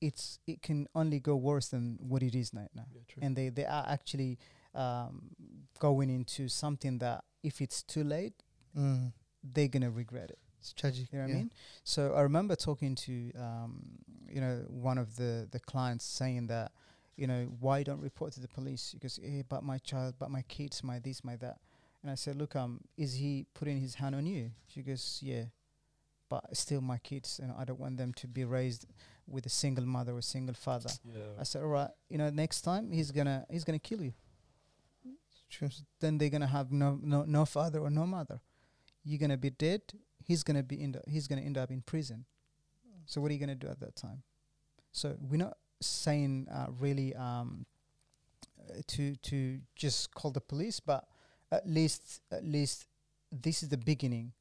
[SPEAKER 4] it's it can only go worse than what it is right now
[SPEAKER 2] Yeah,
[SPEAKER 4] and they, they are actually um, going into something that if it's too late
[SPEAKER 3] Mm.
[SPEAKER 4] They're gonna regret it
[SPEAKER 3] It's tragic.
[SPEAKER 4] you know what
[SPEAKER 3] yeah.
[SPEAKER 4] I mean? So I remember talking to um, you know one of the the clients saying that you know why don't report to the police because hey, but my child, but my kids, my this, my that, and I said, look, um, is he putting his hand on you? She goes, yeah, but still my kids, and I don't want them to be raised with a single mother or single father.
[SPEAKER 2] Yeah.
[SPEAKER 4] I said, all right, you know, next time he's gonna he's gonna kill you.
[SPEAKER 3] True.
[SPEAKER 4] Then they're gonna have no no no father or no mother. You're gonna be dead. He's gonna be in he's gonna end up in prison. So what are you gonna do at that time? So we're not saying uh, really um, to to just call the police, but at least at least this is the beginning.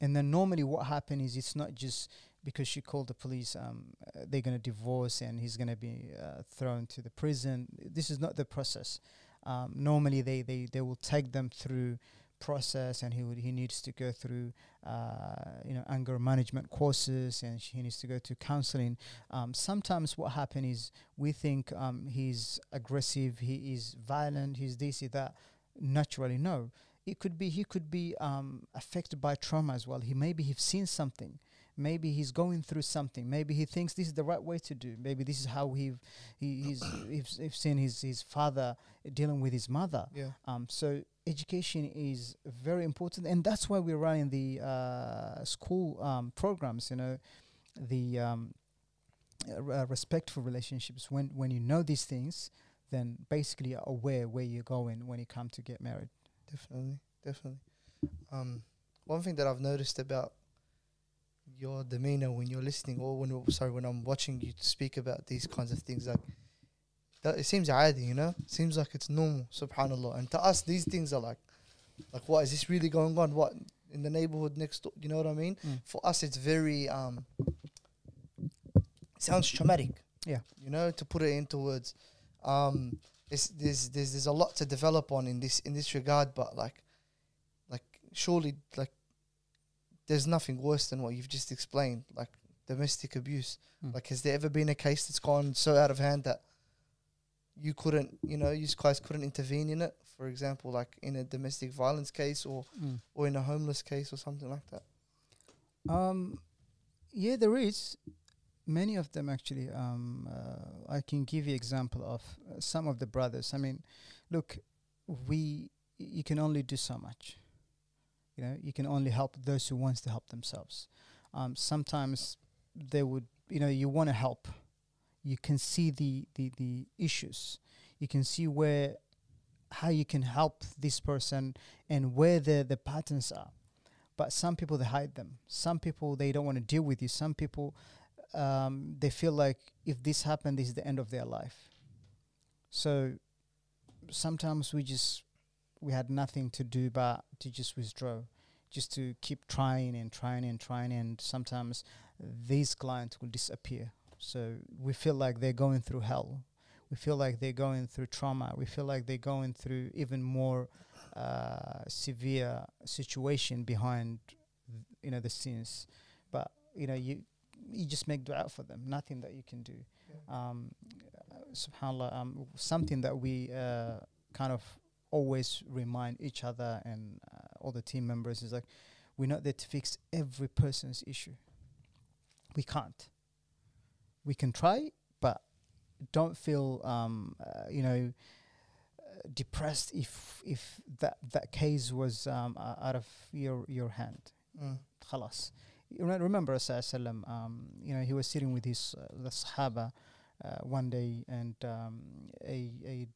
[SPEAKER 4] And then normally what happens is it's not just because she called the police, um, they're going to divorce and he's going to be uh, thrown to the prison. This is not the process. Um, normally they, they, they will take them through process and he would he needs to go through uh, you know anger management courses and he needs to go to counseling. Um, sometimes what happens is we think um, he's aggressive he is violent he's this he that. Naturally no. It could be he could be um, affected by trauma as well. He maybe he's seen something. Maybe he's going through something. Maybe he thinks this is the right way to do. Maybe this is how he he he's, <coughs> he's, he's seen his his father dealing with his mother.
[SPEAKER 3] Yeah.
[SPEAKER 4] um, so education is very important, and that's why we're running the uh, school um, programs. You know, the um, uh, respectful relationships. When when you know these things, then basically you're aware where you're going when you come to get married.
[SPEAKER 3] Definitely, definitely. Um, one thing that I've noticed about your demeanor when you're listening, or when sorry, when I'm watching you speak about these kinds of things, like that, it seems عادي, you know, seems like it's normal. Subhanallah. And to us, these things are like, like what is this really going on? What in the neighborhood next door? You know what I mean?
[SPEAKER 4] Mm.
[SPEAKER 3] For us, it's very um, sounds traumatic.
[SPEAKER 4] Yeah.
[SPEAKER 3] You know, to put it into words. Um, it's, there's there's there's a lot to develop on in this in this regard, but like, like surely like, there's nothing worse than what you've just explained, like domestic abuse.
[SPEAKER 4] Mm.
[SPEAKER 3] Like, has there ever been a case that's gone so out of hand that you couldn't, you know, you guys couldn't intervene in it? For example, like in a domestic violence case or or in a homeless case or something like that.
[SPEAKER 4] Um, yeah, there is many of them actually. Um, uh, I can give you example of uh, some of the brothers. I mean, look, we you can only do so much. You know, you can only help those who wants to help themselves. Um, sometimes they would, you know, you want to help. You can see the, the the issues. You can see where how you can help this person and where the the patterns are. But some people they hide them. Some people they don't want to deal with you. Some people um, they feel like if this happened this is the end of their life. So sometimes we just we had nothing to do but to just withdraw just to keep trying and trying and trying and sometimes these clients will disappear so we feel like they're going through hell. We feel like they're going through trauma. We feel like they're going through even more uh, severe situation behind you know the scenes. But you know you you just make dua for them. Nothing that you can do. Um, subhanallah um, something that we uh, kind of always remind each other and uh, all the team members is like we're not there to fix every person's issue. We can't we can try but don't feel um, uh, you know uh, depressed if if that that case was um, uh, out of your your hand
[SPEAKER 3] Mm.
[SPEAKER 4] خلاص you know, remember Rasul um, you know he was sitting with his uh, the Sahaba uh, one day and um, a, a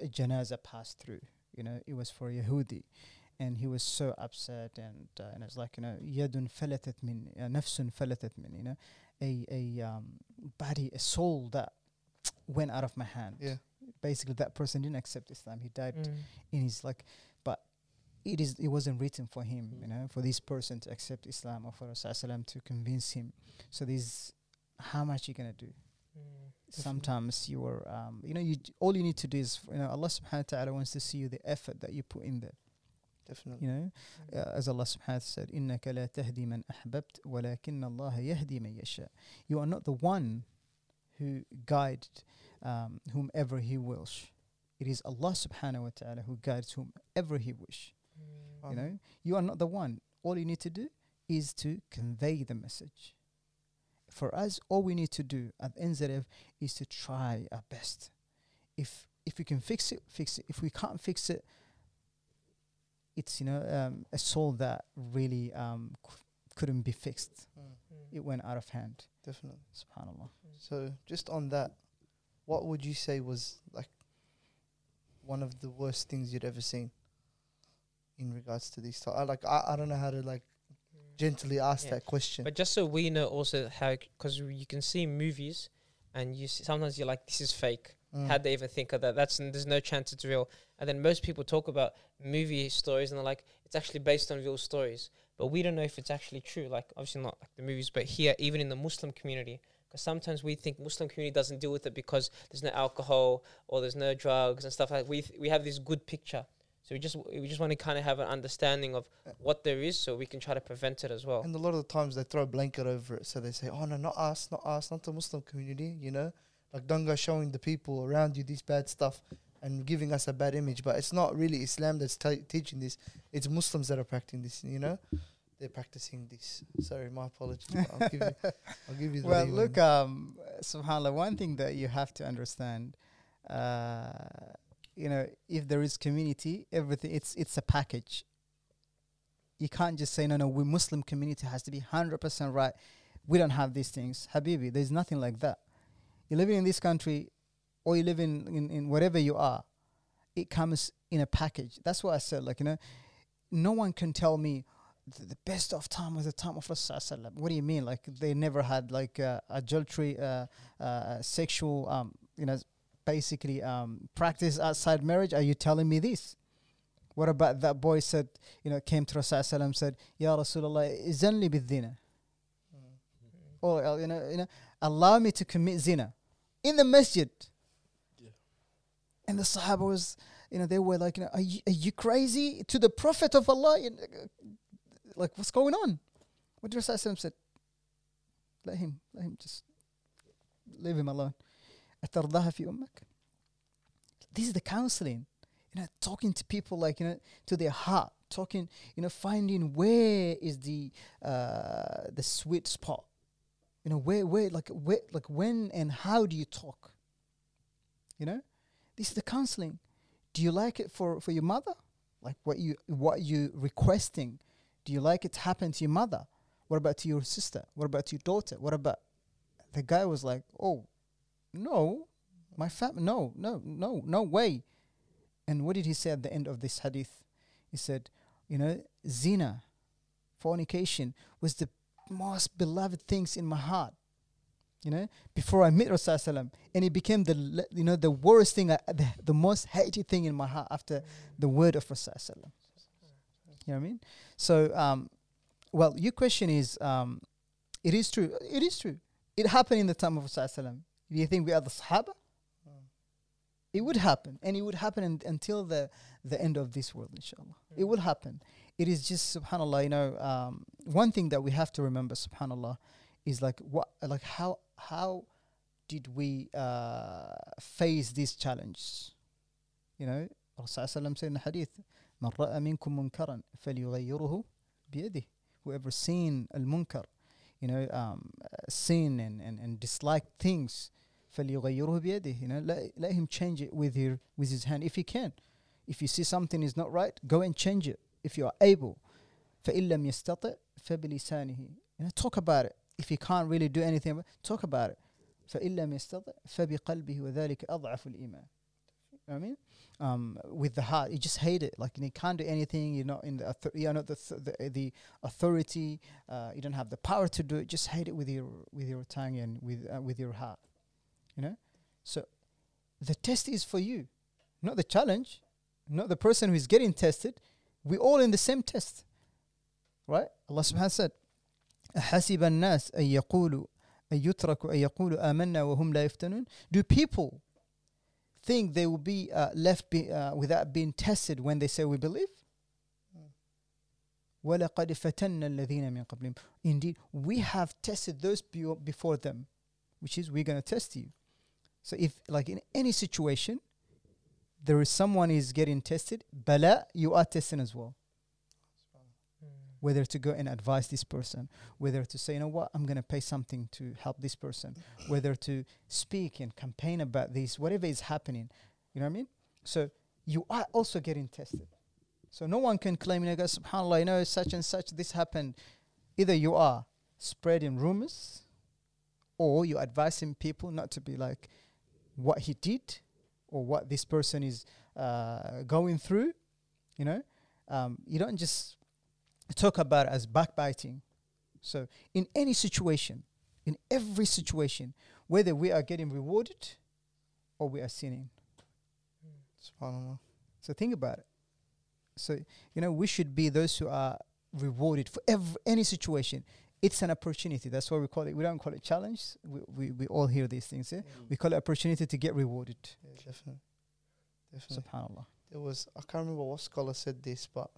[SPEAKER 4] a janaza passed through you know it was for Yehudi and he was so upset and uh, and it's like you know يد فلتت من uh, نفس فلتت من you know a a um, body a soul that went out of my hand
[SPEAKER 3] Yeah.
[SPEAKER 4] basically that person didn't accept Islam he died
[SPEAKER 5] Mm.
[SPEAKER 4] in his like but it is it wasn't written for him you
[SPEAKER 2] Mm.
[SPEAKER 4] know for this person to accept islam or for Rasulullah to convince him so this how much you gonna do
[SPEAKER 5] Mm.
[SPEAKER 4] sometimes you are um, you know you j- all you need to do is you know allah subhanahu wa ta'ala wants to see you the effort that you put in there
[SPEAKER 3] Definitely.
[SPEAKER 4] you know uh, as allah subhanahu wa ta'ala said innaka la tahdi man ahbabt walakin allah yahdi man yasha. You are not the one who guided um, whomever he wills. It is allah subhanahu wa ta'ala who guides whomever he wish
[SPEAKER 5] Mm.
[SPEAKER 4] you know? You are not the one. All you need to do is to convey the message. For us all we need to do at NZF is to try our best. If if we can fix it fix it. If we can't fix it it's you know um, a soul that really um, qu- couldn't be fixed.
[SPEAKER 3] Mm,
[SPEAKER 4] It went out of hand.
[SPEAKER 3] definitely.
[SPEAKER 4] Subhanallah.
[SPEAKER 3] So just on that, what would you say was like one of the worst things you'd ever seen in regards to these? To- I like I, I don't know how to like gently ask
[SPEAKER 5] Yeah.
[SPEAKER 3] that question.
[SPEAKER 5] But just so we know also how, because you can see movies, and you see, sometimes you're like, this is fake.
[SPEAKER 3] Mm.
[SPEAKER 5] How'd they even think of that? That's there's no chance it's real. And then most people talk about movie stories, and they're like, it's actually based on real stories. But we don't know if it's actually true. Like obviously not like the movies, but here even in the Muslim community, because sometimes we think Muslim community doesn't deal with it because there's no alcohol or there's no drugs and stuff like. We th- we have this good picture. So we just we just want to kind of have an understanding of what there is, so we can try to prevent it as well.
[SPEAKER 3] And a lot of the times they throw a blanket over it, so they say, "Oh no, not us, not us, not the Muslim community." You know, like don't showing the people around you this bad stuff and giving us a bad image. But it's not really Islam that's t- teaching this; it's Muslims that are practicing this. You know, they're practicing this. Sorry, my apologies. but I'll give you, <laughs> I'll give you. the
[SPEAKER 4] Well, look, um, subhanallah, one thing that you have to understand, uh, you know, if there is community, everything, it's it's a package. You can't just say, no, no, we Muslim community has to be 100% right. We don't have these things. Habibi, there's nothing like that. You're living in this country or you live in, in, in whatever you are, it comes in a package. That's what I said. Like, you know, no one can tell me, the, the best of time was the time of Rasulullah. What do you mean? Like they never had like uh, adultery, uh, uh, sexual, um, you know, basically um, practice outside marriage. Are you telling me this? What about that boy said, you know, came to Rasulullah said, Ya Rasulullah, izanli bidhina. Or, uh, you know, you know, allow me to commit zina in the masjid. And the Sahaba was, you know, they were like, you know, are you, are you crazy? To the Prophet of Allah, you know, like, what's going on? What did Rasulullah said? Let him, let him just leave him alone. This is the counseling, you know, talking to people like, you know, to their heart, talking, you know, finding where is the uh, the sweet spot you know, where where like where like when and how do you talk? You know, this is the counseling. Do you like it for for your mother? Like what you what you requesting? Do you like it to happen to your mother? What about to your sister? What about your daughter? What about the guy was like, oh, no, my fam, no, no, no, no way. And what did he say at the end of this hadith? He said, you know, zina, fornication was the most beloved things in my heart. You know, before I met Rasulullah, and it became the you know the worst thing, I, the, the most hated thing in my heart after the word of Rasulullah. You know what I mean? So, um, well, your question is, um, it is true. It is true. It happened in the time of Rasulullah. Do you think we are the Sahaba? It would happen, and it would happen un- until the the end of this world, inshallah. It will happen It is just subhanallah. You know, um, one thing that we have to remember, subhanallah, is like what, like how how did we uh, face these challenges? You know, Rasulullah said in the hadith, "Man ra'a minkum munkaran falyughayyirhu biyadihi." Whoever seen al munkar, you know, um, uh, seen and, and, and disliked things, فليغيره بيده you know let, let him change it with your with his hand if he can if you see something is not right go and change it if you are able فإن لم يستطع فبلسانه you know talk about it if you can't really do anything about talk about it فإن لم يستطع فبقلبه وذلك أضعف الإيمان you know what I mean um, with the heart you just hate it like you can't do anything you're not in the author- you're not the, th- the the authority uh, you don't have the power to do it just hate it with your with your tongue and with uh, with your heart you know so the test is for you not the challenge not the person who is getting tested we all in the same test right Allah subhanahu wa ta'ala said أحسب الناس أن يقولوا أن يتركوا أن يقولوا آمنا وهم لا يفتنون do people think they will be uh, left be, uh, without being tested when they say we believe وَلَقَدْ فَتَنَّ الَّذِينَ مِنْ قَبْلِهِمْ Indeed, we have tested those be- before them, which is we're going to test you. So if, like in any situation, there is someone is getting tested, bala, you are testing as well. Whether to go and advise this person, whether to say, you know what, I'm going to pay something to help this person, whether to speak and campaign about this, whatever is happening. You know what I mean? So you are also getting tested. So no one can claim, you know, subhanAllah, you know, such and such, this happened. either you are spreading rumors or you're advising people not to be like what he did or what this person is uh, going through. You know, um, you don't just talk about as backbiting. So, in any situation, in every situation, whether we are getting rewarded or we are sinning.
[SPEAKER 3] Subhanallah.
[SPEAKER 4] So think about it. So you know we should be those who are rewarded for every, any situation. It's an opportunity. That's why we call it. We don't call it challenge. We we, we all hear these things. Yeah? We call it opportunity to get rewarded.
[SPEAKER 3] Yeah, definitely. Definitely.
[SPEAKER 4] Subhanallah.
[SPEAKER 3] There was I can't remember what scholar said this, but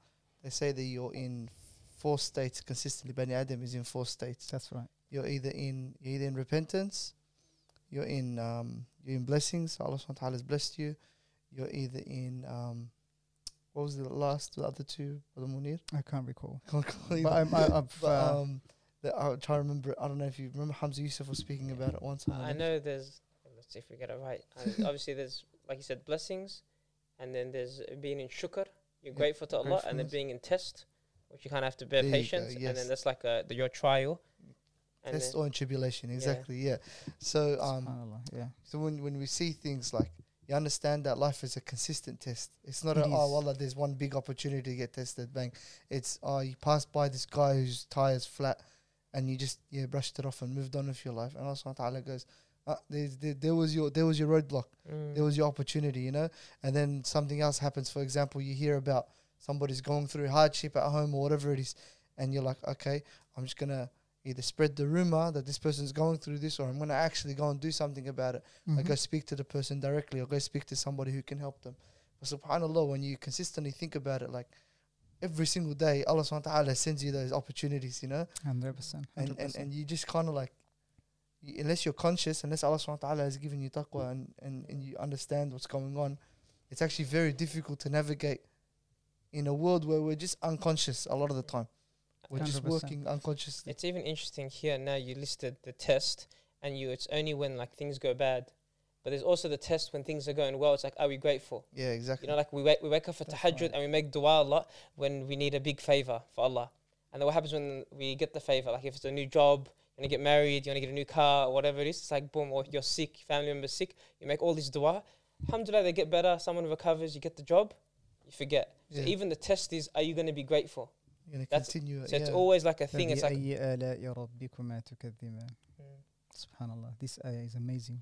[SPEAKER 3] they say that you're in four states consistently. Bani Adam is in four states.
[SPEAKER 4] That's right.
[SPEAKER 3] You're either in you're either in repentance, you're in um, you're in blessings. Allah subhanahu wa ta'ala has blessed you. You're either in um, what was the last the other two?
[SPEAKER 4] I can't recall. <laughs>
[SPEAKER 3] Can't recall
[SPEAKER 4] But. I'm, I, I've,
[SPEAKER 3] But
[SPEAKER 4] uh,
[SPEAKER 3] um, the, I'll try to remember. it. I don't know if you remember Hamza Yusuf was speaking about it once.
[SPEAKER 5] I
[SPEAKER 3] the-
[SPEAKER 5] know there's. Let's see if we get it right. Uh, <laughs> obviously, there's like you said, blessings, and then there's being in shukr. You're
[SPEAKER 3] Yeah,
[SPEAKER 5] grateful to Allah, and then being in test, which you kind of have to bear
[SPEAKER 3] There you go,
[SPEAKER 5] patience, and then that's like a, the, your trial.
[SPEAKER 3] Test or in tribulation, exactly. Yeah. So um.
[SPEAKER 4] Yeah.
[SPEAKER 3] So when when we see things like you understand that life is a consistent test. It's not
[SPEAKER 4] It
[SPEAKER 3] a oh
[SPEAKER 4] is.
[SPEAKER 3] wallah, there's one big opportunity to get tested, bang. It's oh you passed by this guy whose tires flat and you just yeah brushed it off and moved on with your life. And Allah subhanahu wa ta'ala goes, ah, there, there was your there was your roadblock.
[SPEAKER 5] Mm.
[SPEAKER 3] There was your opportunity, you know? And then something else happens. For example, you hear about somebody's going through hardship at home or whatever it is, and you're like, okay, I'm just gonna either spread the rumor that this person's going through this or I'm gonna actually go and do something about it. I
[SPEAKER 4] Mhm.
[SPEAKER 3] go speak to the person directly or go speak to somebody who can help them. But subhanAllah, when you consistently think about it, like every single day, Allah subhanahu wa ta'ala sends you those opportunities, you know?
[SPEAKER 4] 100%.
[SPEAKER 3] And and,
[SPEAKER 4] 100%.
[SPEAKER 3] and you just kind of like, y- unless you're conscious, unless Allah subhanahu wa ta'ala has given you taqwa and, and, and you understand what's going on, it's actually very difficult to navigate in a world where we're just unconscious a lot of the time. We're just
[SPEAKER 4] 100%.
[SPEAKER 3] working unconsciously.
[SPEAKER 5] It's even interesting here now. You listed the test, and you. It's only when like things go bad, but there's also the test when things are going well. It's like, are we grateful?
[SPEAKER 3] Yeah, exactly.
[SPEAKER 5] You know, like we wake, we wake up for
[SPEAKER 4] That's
[SPEAKER 5] tahajjud
[SPEAKER 4] right.
[SPEAKER 5] and we make dua a lot when we need a big favor for Allah. And then what happens when we get the favor? Like if it's a new job, you want to get married, you want to get a new car, or whatever it is. It's like boom, or you're sick, family member sick. You make all these dua. Alhamdulillah, they get better. Someone recovers. You get the job. You forget.
[SPEAKER 3] Yeah.
[SPEAKER 5] So even the test is, are you going to be grateful?
[SPEAKER 3] You're going
[SPEAKER 5] to
[SPEAKER 3] continue.
[SPEAKER 5] So
[SPEAKER 3] yeah.
[SPEAKER 5] it's always like a thing. It's like. Hmm.
[SPEAKER 4] Subhanallah, this ayah is amazing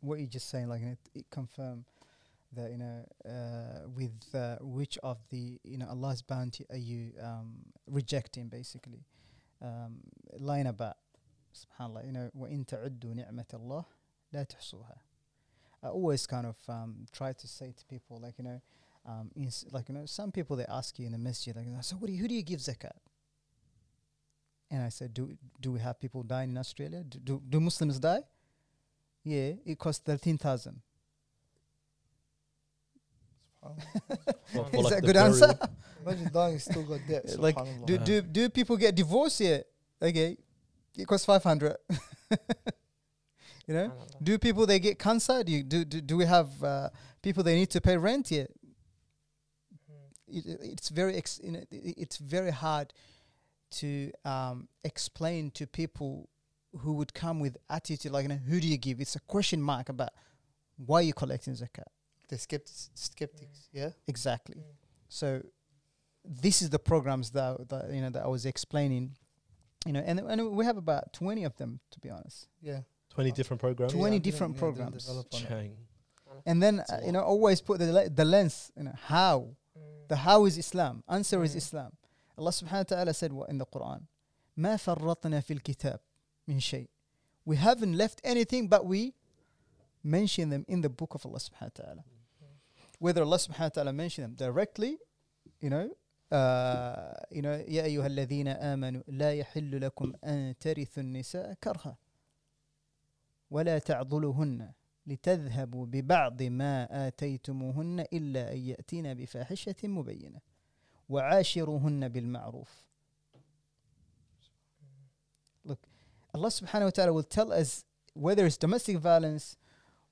[SPEAKER 4] What you just saying, like it, it confirm that you know uh, with uh, which of the you know Allah's bounty are you um, rejecting, basically. Um, line about Subhanallah, you know, وإن تعدوا نعمة الله لا تحصوها. I always kind of um, try to say to people, like you know, um, ins- like you know, some people they ask you in the masjid, like, so what do you, who do you give zakat? And I said, do do we have people dying in Australia? Do do, do Muslims die? Yeah, it costs thirteen thousand.
[SPEAKER 2] For- for <laughs>
[SPEAKER 4] Is
[SPEAKER 2] like
[SPEAKER 4] that a good answer? <laughs>
[SPEAKER 3] Imagine dying, still got debt.
[SPEAKER 4] Like. Do do do people get divorced? Yeah, okay, it costs five hundred. <laughs> you know, do people they get cancer? Do you, do, do do we have uh, people they need to pay rent? Yeah,
[SPEAKER 5] Mm.
[SPEAKER 4] it, it- it's very ex- you know, it's very hard to um, explain to people who would come with attitude like, you know, who do you give? It's a question mark about why you collecting zakat.
[SPEAKER 3] the skeptics, skeptics, yeah.
[SPEAKER 4] Exactly.
[SPEAKER 5] Mm.
[SPEAKER 4] So this is the programs that, that you know that I was explaining. You know, and and we have about twenty of them to be honest.
[SPEAKER 3] Yeah.
[SPEAKER 2] 20 different programs.
[SPEAKER 4] 20
[SPEAKER 3] I'm gonna-
[SPEAKER 4] different
[SPEAKER 3] yeah, I'm gonna
[SPEAKER 4] programs.
[SPEAKER 3] develop on it.
[SPEAKER 2] Chang.
[SPEAKER 4] And then
[SPEAKER 2] That's a
[SPEAKER 4] uh, you
[SPEAKER 2] lot.
[SPEAKER 4] know always put the le- the lens. You know how
[SPEAKER 5] Mm.
[SPEAKER 4] the how is Islam. Answer is
[SPEAKER 5] Mm.
[SPEAKER 4] Islam. Allah subhanahu wa ta'ala said what in the Quran. ما فرطنا في الكتاب من شيء. We haven't left anything but we mention them in the book of Allah subhanahu wa ta'ala. Whether Allah subhanahu wa ta'ala mention them directly, you know, uh, you know, يا أيها الذين آمنوا لا يحل لكم أن ترثوا النساء كرها ولا تعضلوهن لتذهبوا ببعض ما آتيتموهن إلا أن يأتين بفاحشة مبينة وعاشروهن بالمعروف Look, Allah subhanahu wa ta'ala will tell us whether it's domestic violence,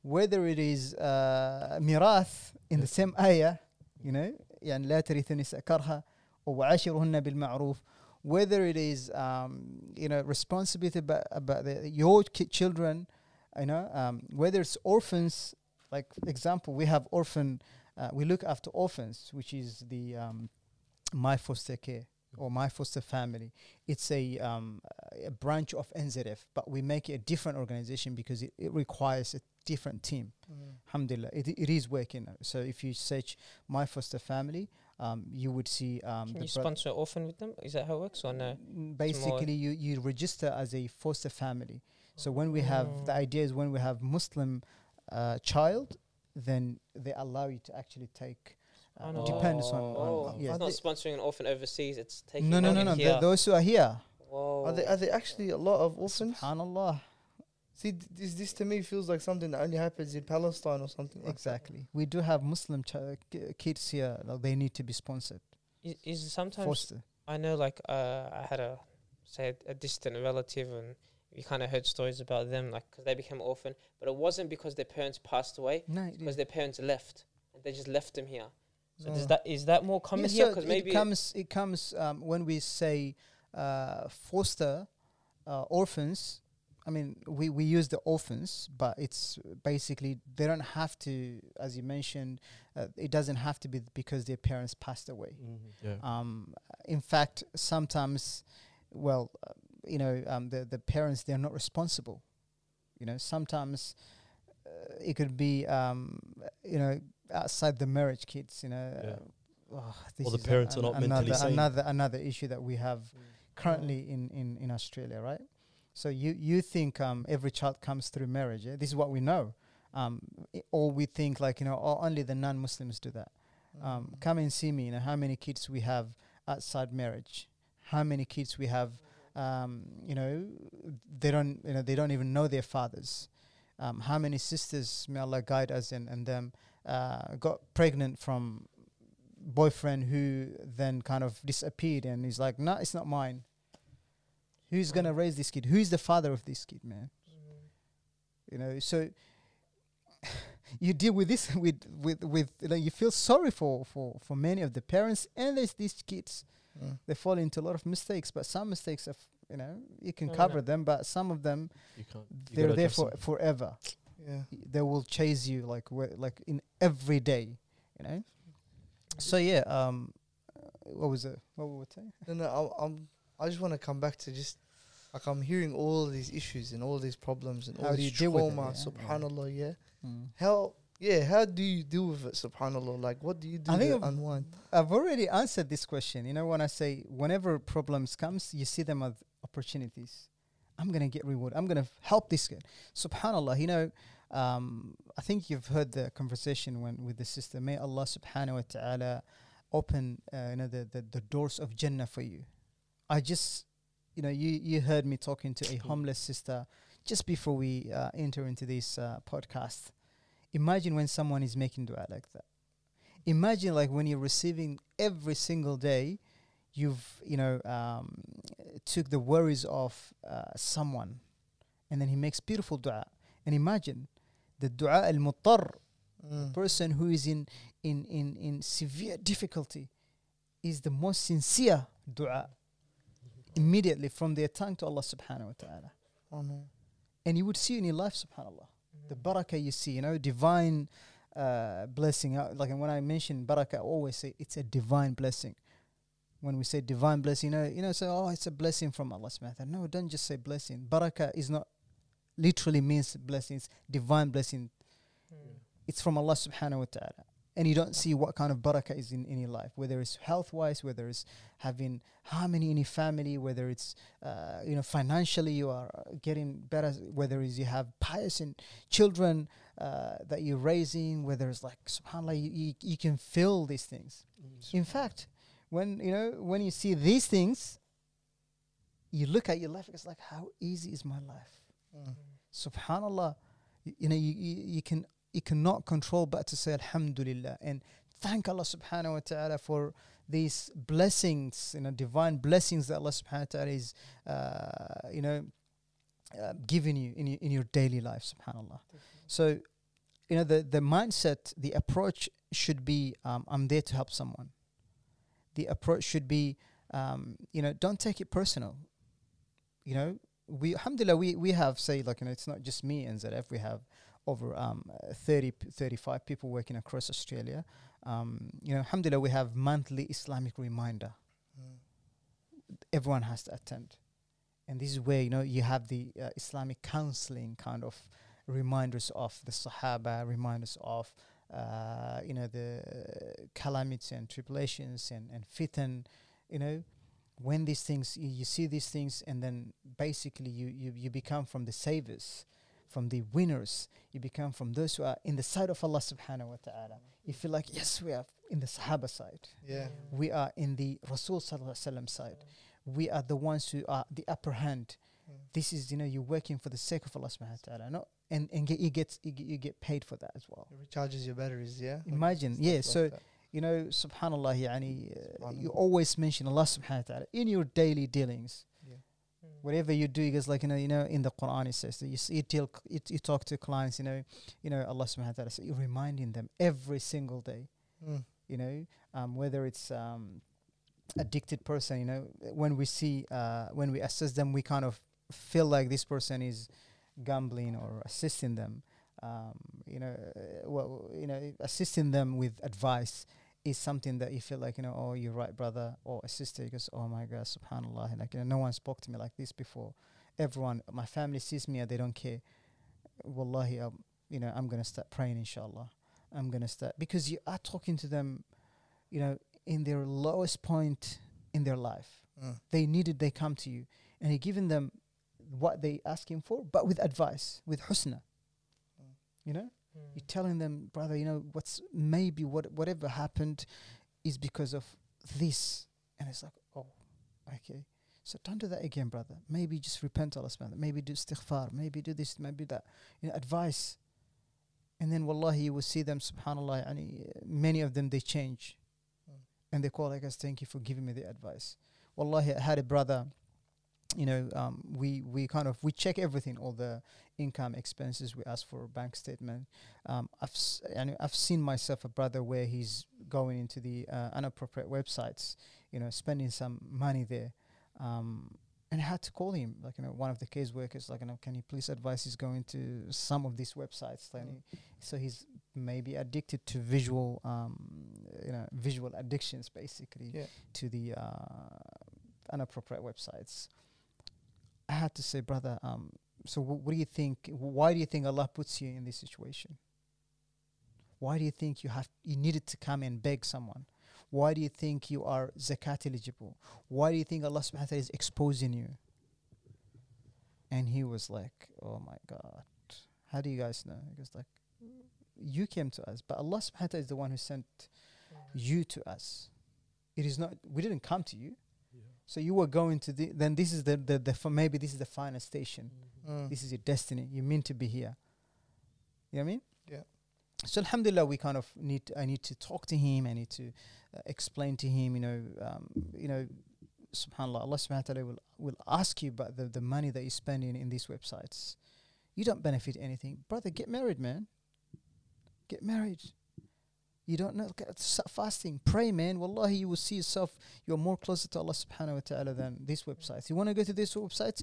[SPEAKER 4] whether it is uh, mirath in the same ayah, you know, يعني لا ترث النساء كرها وعاشرهن بالمعروف whether it is um, you know responsibility about, about the, your ki- children, you know, um, whether it's orphans. Like example, we have orphan. Uh, we look after orphans, which is the um, my foster care or my foster family. It's a um, a branch of NZF, but we make it a different organization because it, it requires a different team. Alhamdulillah, it, it is working. So if you search my foster family, um, you would see um,
[SPEAKER 5] Can you sponsor orphan with them? Is that how it works or no?
[SPEAKER 4] Mm, Basically, you, you register as a foster family. So when we have the
[SPEAKER 5] Mm.
[SPEAKER 4] idea is when we have Muslim uh, child, then they allow you to actually take. Uh,
[SPEAKER 5] Oh,
[SPEAKER 4] depends on,
[SPEAKER 5] Oh,
[SPEAKER 4] on, yeah.
[SPEAKER 5] It's not sponsoring an orphan overseas. It's taking
[SPEAKER 4] No, no, no, no.
[SPEAKER 5] here.
[SPEAKER 4] th- those who are here,
[SPEAKER 5] Whoa.
[SPEAKER 3] Are there, are there actually a lot of orphans?
[SPEAKER 4] Subhanallah.
[SPEAKER 3] See, th- this, this to me feels like something that only happens in Palestine or something like
[SPEAKER 4] Exactly. We do have Muslim ch- kids here. Like they need to be sponsored.
[SPEAKER 5] is, is sometimes
[SPEAKER 4] Foster.
[SPEAKER 5] I know, like, uh, I had a say a, a distant relative, and we kind of heard stories about them, like, because they became orphan, but it wasn't because their parents passed away,
[SPEAKER 4] No, it
[SPEAKER 5] because their parents left, and they just left them here. So
[SPEAKER 3] that.
[SPEAKER 5] does that is that more common
[SPEAKER 4] Yeah,
[SPEAKER 5] here?
[SPEAKER 4] so
[SPEAKER 5] Because
[SPEAKER 4] it
[SPEAKER 5] maybe
[SPEAKER 4] comes. It comes um, when we say uh, foster uh, orphans. I mean, we, we use the orphans, but it's basically they don't have to, as you mentioned, uh, it doesn't have to be because their parents passed away.
[SPEAKER 2] Yeah.
[SPEAKER 4] Um, in fact, sometimes, well, uh, you know, um, the the parents they're not responsible. You know, sometimes uh, it could be, um, you know, outside the marriage kids. You know,
[SPEAKER 2] Yeah.
[SPEAKER 4] uh, oh, this
[SPEAKER 2] Or the
[SPEAKER 4] a-
[SPEAKER 2] parents are not
[SPEAKER 4] another
[SPEAKER 2] mentally sane.
[SPEAKER 4] another another issue that we have currently in, in, in Australia, right? So you you think um, every child comes through marriage? Yeah? This is what we know, um, i- or we think like you know oh, only the non-Muslims do that. Um,
[SPEAKER 3] Mm.
[SPEAKER 4] come and see me. You know how many kids we have outside marriage, how many kids we have. Um, you know, they don't you know they don't even know their fathers. Um, how many sisters may Allah guide us and and them uh, got pregnant from boyfriend who then kind of disappeared and he's like, no, it's not mine. Who's gonna raise this kid? Who's the father of this kid, man? You know, so <laughs> you deal with this <laughs> with with with you, you feel sorry for for for many of the parents and there's these kids.
[SPEAKER 3] Mm.
[SPEAKER 4] They fall into a lot of mistakes, but some mistakes are, f- you know, you can
[SPEAKER 5] Oh,
[SPEAKER 4] cover them, but some of them
[SPEAKER 2] You can't. you
[SPEAKER 4] they're there for forever.
[SPEAKER 3] Yeah.
[SPEAKER 4] They will chase you like like in every day, you know. So yeah, um, uh, what was it? What were we saying?
[SPEAKER 3] No, no, I, I'm. I just want to come back to just like I'm hearing all these issues and all these problems and
[SPEAKER 4] How
[SPEAKER 3] all
[SPEAKER 4] do
[SPEAKER 3] this
[SPEAKER 4] you deal with it,
[SPEAKER 3] trauma.
[SPEAKER 4] yeah?
[SPEAKER 3] Subhanallah, yeah.
[SPEAKER 4] Mm.
[SPEAKER 3] How? Yeah. How do you deal with it? Subhanallah. Like, what do you do
[SPEAKER 4] I think
[SPEAKER 3] to
[SPEAKER 4] I've-
[SPEAKER 3] unwind?
[SPEAKER 4] I've already answered this question. You know, when I say whenever problems comes, you see them as opportunities. I'm gonna get reward. I'm gonna f- help this kid. Subhanallah. You know, um, I think you've heard the conversation when with the sister. May Allah Subhanahu wa Taala open, uh, you know, the, the the doors of Jannah for you. I just, you know, you you heard me talking to a homeless sister just before we uh, enter into this uh, podcast. Imagine when someone is making dua like that imagine like when you're receiving every single day you've you know um, took the worries of uh, someone and then he makes beautiful dua and imagine the dua al-muttar
[SPEAKER 3] Mm.
[SPEAKER 4] person who is in in in in severe difficulty is the most sincere dua immediately from their tongue to Allah subhanahu wa ta'ala
[SPEAKER 3] Oh, no.
[SPEAKER 4] and you would see in your life subhanallah the barakah you see, you know, divine uh, blessing. Uh, like when I mention barakah, I always say it's a divine blessing. When we say divine blessing, you know, you know, say, oh, it's a blessing from Allah subhanahu wa ta'ala. No, don't just say blessing. Barakah is not literally means blessings, divine blessing. It's from Allah subhanahu wa ta'ala. And you don't see what kind of barakah is in, in your life, whether it's health wise, whether it's having harmony in your family, whether it's uh, you know financially you are getting better, whether it's you have pious and children uh, that you're raising, whether it's like subhanallah, you, you, you can feel these things. In fact, when you know when you see these things, you look at your life. It's like how easy is my life?
[SPEAKER 3] Mm.
[SPEAKER 4] Subhanallah, you, know you, you, you can you cannot control but to say Alhamdulillah and thank Allah Subhanahu wa Taala for these blessings, you know, divine blessings that Allah Subhanahu wa Taala is, uh, you know, uh, giving you in your, in your daily life. Subhanallah. So, you know, the the mindset, the approach should be, um, I'm there to help someone. The approach should be, um, you know, don't take it personal. You know, we alhamdulillah we we have say like you know it's not just me NZF we have over um, uh, 30 p- 35 people working across Australia. Um, you know, alhamdulillah we have monthly Islamic reminder.
[SPEAKER 3] Mm.
[SPEAKER 4] Everyone has to attend, and this is where you know you have the uh, Islamic counseling kind of reminders of the Sahaba, reminders of uh, you know the calamities and tribulations and and fitan, you know when these things you, you see these things and then basically you, you you become from the savers from the winners you become from those who are in the side of Allah subhanahu wa ta'ala you feel like yes we are in the Sahaba side
[SPEAKER 3] Yeah.
[SPEAKER 4] we are in the Rasul sallallahu alaihi wasallam side we are the ones who are the upper hand
[SPEAKER 3] Mm.
[SPEAKER 4] this is you know you're working for the sake of Allah subhanahu wa ta'ala no and and get, you get you get, paid for that as well
[SPEAKER 3] It recharges your batteries, yeah.
[SPEAKER 4] Imagine,
[SPEAKER 3] stuff
[SPEAKER 4] yeah, so
[SPEAKER 3] that.
[SPEAKER 4] You know, subhanallah, yani, uh, you always mention Allah subhanahu wa ta'ala in your daily dealings.
[SPEAKER 3] yeah.
[SPEAKER 4] Whatever you do, because like you know, you know, in the Quran it says that you see, you, tell, you, you talk to clients, you know, you know, Allah subhanahu wa ta'ala, so you're reminding them every single day,
[SPEAKER 3] Mm.
[SPEAKER 4] you know, um, whether it's um, addicted person, you know, when we see, uh, when we assess them, we kind of feel like this person is gambling or assisting them. Um, you know, uh, well, you know, assisting them with advice is something that you feel like, you know, oh, you're right, brother, or a sister, because, oh my God, subhanAllah, like, you know, no one spoke to me like this before. Everyone, my family sees me and they don't care. Wallahi, um, you know, I'm going to start praying, inshallah. I'm going to start, because you are talking to them, you know, in their lowest point in their life.
[SPEAKER 3] Mm.
[SPEAKER 4] They needed, they come to you, and you're giving them what they asking for, but with advice, with husna.
[SPEAKER 3] Mm.
[SPEAKER 4] You know,
[SPEAKER 5] Mm.
[SPEAKER 4] you're telling them, brother, you know, what's maybe what whatever happened is because of this, and it's like, oh, okay. So don't do that again, brother. Maybe just repent Allah subhanahu. Maybe do istighfar. Maybe do this. Maybe that. You know, advice. And then, wallahi, you will see them, subhanallah, yani, many of them, they change.
[SPEAKER 3] Mm.
[SPEAKER 4] And they call like us, thank you for giving me the advice. Wallahi, I had a brother, you know, um, we, we kind of, we check everything, all the income expenses, we ask for a bank statement. Um, I've, s- yani, I've seen myself a brother where he's going into the uh, inappropriate websites, you know, spending some money there. Um, and I had to call him, like, you know, one of the case workers, like, you know, can you please advise he's going to some of these websites? Like,
[SPEAKER 3] Mm.
[SPEAKER 4] so he's maybe addicted to visual, um, you know, visual addictions, basically,
[SPEAKER 3] Yeah.
[SPEAKER 4] to the uh, inappropriate websites. I had to say, brother, um, so wh- what do you think? Why do you think Allah puts you in this situation? Why do you think you have you needed to come and beg someone? Why do you think you are zakat eligible? Why do you think Allah subhanahu wa ta'ala is exposing you? And he was like, Oh my God. How do you guys know? He goes like, You came to us, but Allah subhanahu wa ta'ala is the one who sent you to us. It is not we didn't come to you. So you were going to the then this is the the, the maybe this is the final station.
[SPEAKER 3] Mm.
[SPEAKER 4] This is your destiny. You mean to be here. You know what I mean?
[SPEAKER 3] Yeah.
[SPEAKER 4] So Alhamdulillah, we kind of need. I need to talk to him. I need to uh, explain to him. You know, um, you know, Subhanallah, Allah Subhanahu wa Taala will will ask you about the the money that you're spending in these websites. You don't benefit anything, brother. Get married, man. Get married. You don't know. fasting. Pray, man. Wallahi, you will see yourself. You're more closer to Allah Subhanahu wa Taala than these websites. You want to go to these websites?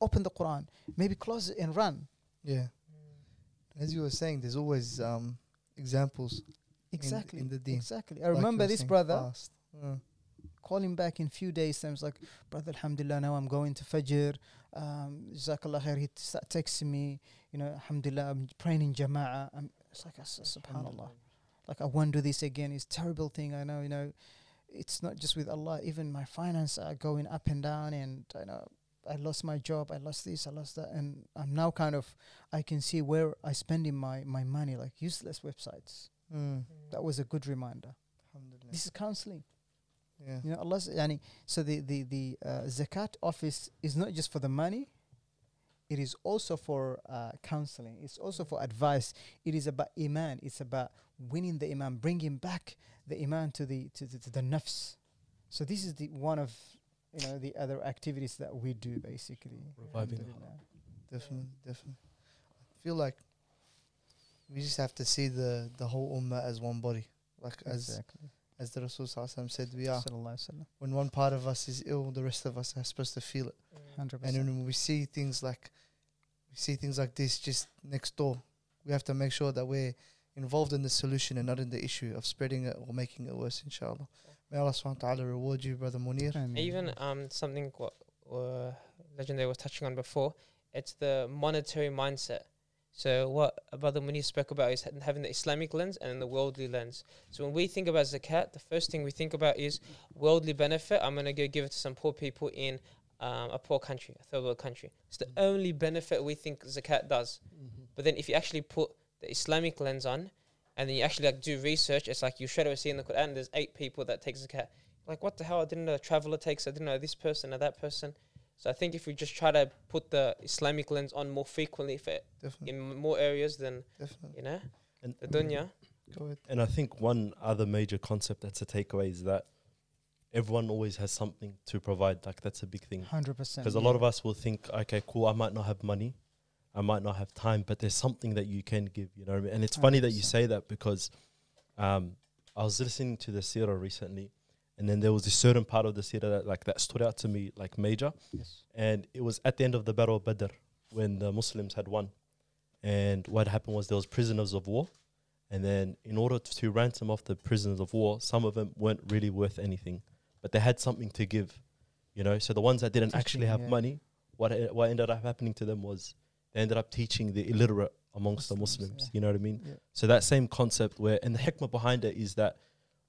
[SPEAKER 4] Open the Quran. Maybe close it and run.
[SPEAKER 3] Yeah. As you were saying, there's always um, examples.
[SPEAKER 4] Exactly.
[SPEAKER 3] in the deen.
[SPEAKER 4] Exactly. I
[SPEAKER 3] like
[SPEAKER 4] remember this brother.
[SPEAKER 3] Mm.
[SPEAKER 4] calling back in few days. And I was like, brother, alhamdulillah, now I'm going to Fajr. Um, Jazakallah khair. He start texting me, you know, alhamdulillah, I'm praying in Jama'ah. I'm, it's like, subhanallah. Like, I won't do this again. It's terrible thing. I know, you know, it's not just with Allah. Even my finance are going up and down. And I know I lost my job. I lost this. I lost that. And I'm now kind of, I can see where I spending my, my money, like useless websites.
[SPEAKER 3] Mm.
[SPEAKER 4] That was a good reminder. This is counseling.
[SPEAKER 3] Yeah.
[SPEAKER 4] You know, Allah's yani, so the the the uh, zakat office is not just for the money. It is also for uh, counseling. It's also for advice. It is about iman. It's about winning the iman, bringing back the iman to the to the, to the nafs. So this is the one of you know the other activities that we do basically.
[SPEAKER 2] Reviving the
[SPEAKER 4] Alhamdulillah.
[SPEAKER 3] Definitely, definitely. I feel like we just have to see the the whole ummah as one body, like as
[SPEAKER 4] Exactly.
[SPEAKER 3] as the Rasul Sallallahu Alaihi Wasallam said we are.
[SPEAKER 4] Sallallahu Alaihi Wasallam.
[SPEAKER 3] When one part of us is ill, the rest of us are supposed to feel it.
[SPEAKER 5] Mm.
[SPEAKER 4] 100%.
[SPEAKER 3] And when we see things like we see things like this just next door, we have to make sure that we're involved in the solution and not in the issue of spreading it or making it worse, inshallah. May Allah subhanahu wa ta'ala reward you, Brother Munir.
[SPEAKER 4] Ameen.
[SPEAKER 5] Even um something what uh, legendary was touching on before, it's the monetary mindset. So what Brother Munir spoke about is having the Islamic lens and the worldly lens. So when we think about zakat, the first thing we think about is worldly benefit. I'm gonna go give it to some poor people in um, a poor country, a third world country. It's the only benefit we think zakat does. But then if you actually put the Islamic lens on, and then you actually like do research, it's like you should away see in the Quran there's eight people that take zakat. Like what the hell? I didn't know a traveler takes. I didn't know this person or that person. So I think if we just try to put the Islamic lens on more frequently, for
[SPEAKER 3] Definitely,
[SPEAKER 5] in more areas, then
[SPEAKER 3] definitely.
[SPEAKER 5] you know
[SPEAKER 2] And,
[SPEAKER 5] the dunya.
[SPEAKER 3] Go ahead.
[SPEAKER 2] and I think one other major concept that's a takeaway is that everyone always has something to provide. Like that's a big thing.
[SPEAKER 4] 100%.
[SPEAKER 2] Because a lot of us will think, okay, cool, I might not have money, I might not have time, but there's something that you can give, you know what I mean? And it's funny that you say that because um, I was listening to the seerah recently, and then there was a certain part of the seerah that like that stood out to me like major,
[SPEAKER 4] Yes.
[SPEAKER 2] and it was at the end of the battle of Badr when the Muslims had won, and what happened was there was prisoners of war, and then in order to ransom off the prisoners of war, some of them weren't really worth anything, but they had something to give, you know. So the ones that didn't actually have
[SPEAKER 4] yeah.
[SPEAKER 2] money, what e- what ended up happening to them was they ended up teaching the illiterate amongst the
[SPEAKER 4] Muslims, yeah.
[SPEAKER 2] You know what I mean?
[SPEAKER 4] Yeah.
[SPEAKER 2] So that same concept where, and the hikmah behind it is that,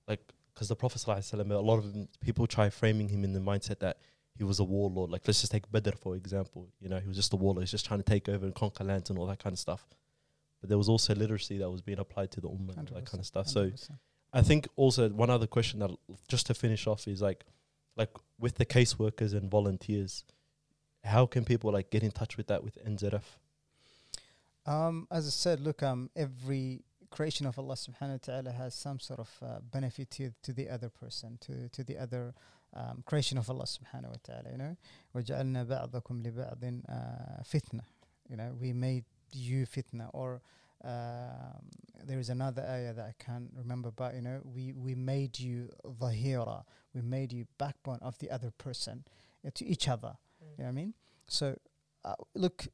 [SPEAKER 2] like, because the Prophet ﷺ, a lot of them, people try framing him in the mindset that he was a warlord. Like, let's just take Badr for example. You know, he was just a warlord. He's just trying to take over and conquer lands and all that kind of stuff. But there was also literacy that was being applied to the ummah and that kind of stuff. So
[SPEAKER 4] 100%.
[SPEAKER 2] I think also one other question that just to finish off is like, like with the caseworkers and volunteers, how can people like get in touch with that with NZF?
[SPEAKER 4] Um, as I said, look, um, every creation of Allah subhanahu wa ta'ala has some sort of uh, benefit to, to the other person, to, to the other um, creation of Allah subhanahu wa ta'ala, you know. وَجَعَلْنَا بَعْضَكُمْ لِبَعْضٍ uh, fitna. You know, we made you fitna. Or um, there is another ayah that I can't remember, but, you know, we, we made you dhahira. We made you backbone of the other person uh, to each other. You know what I mean? So, uh, look,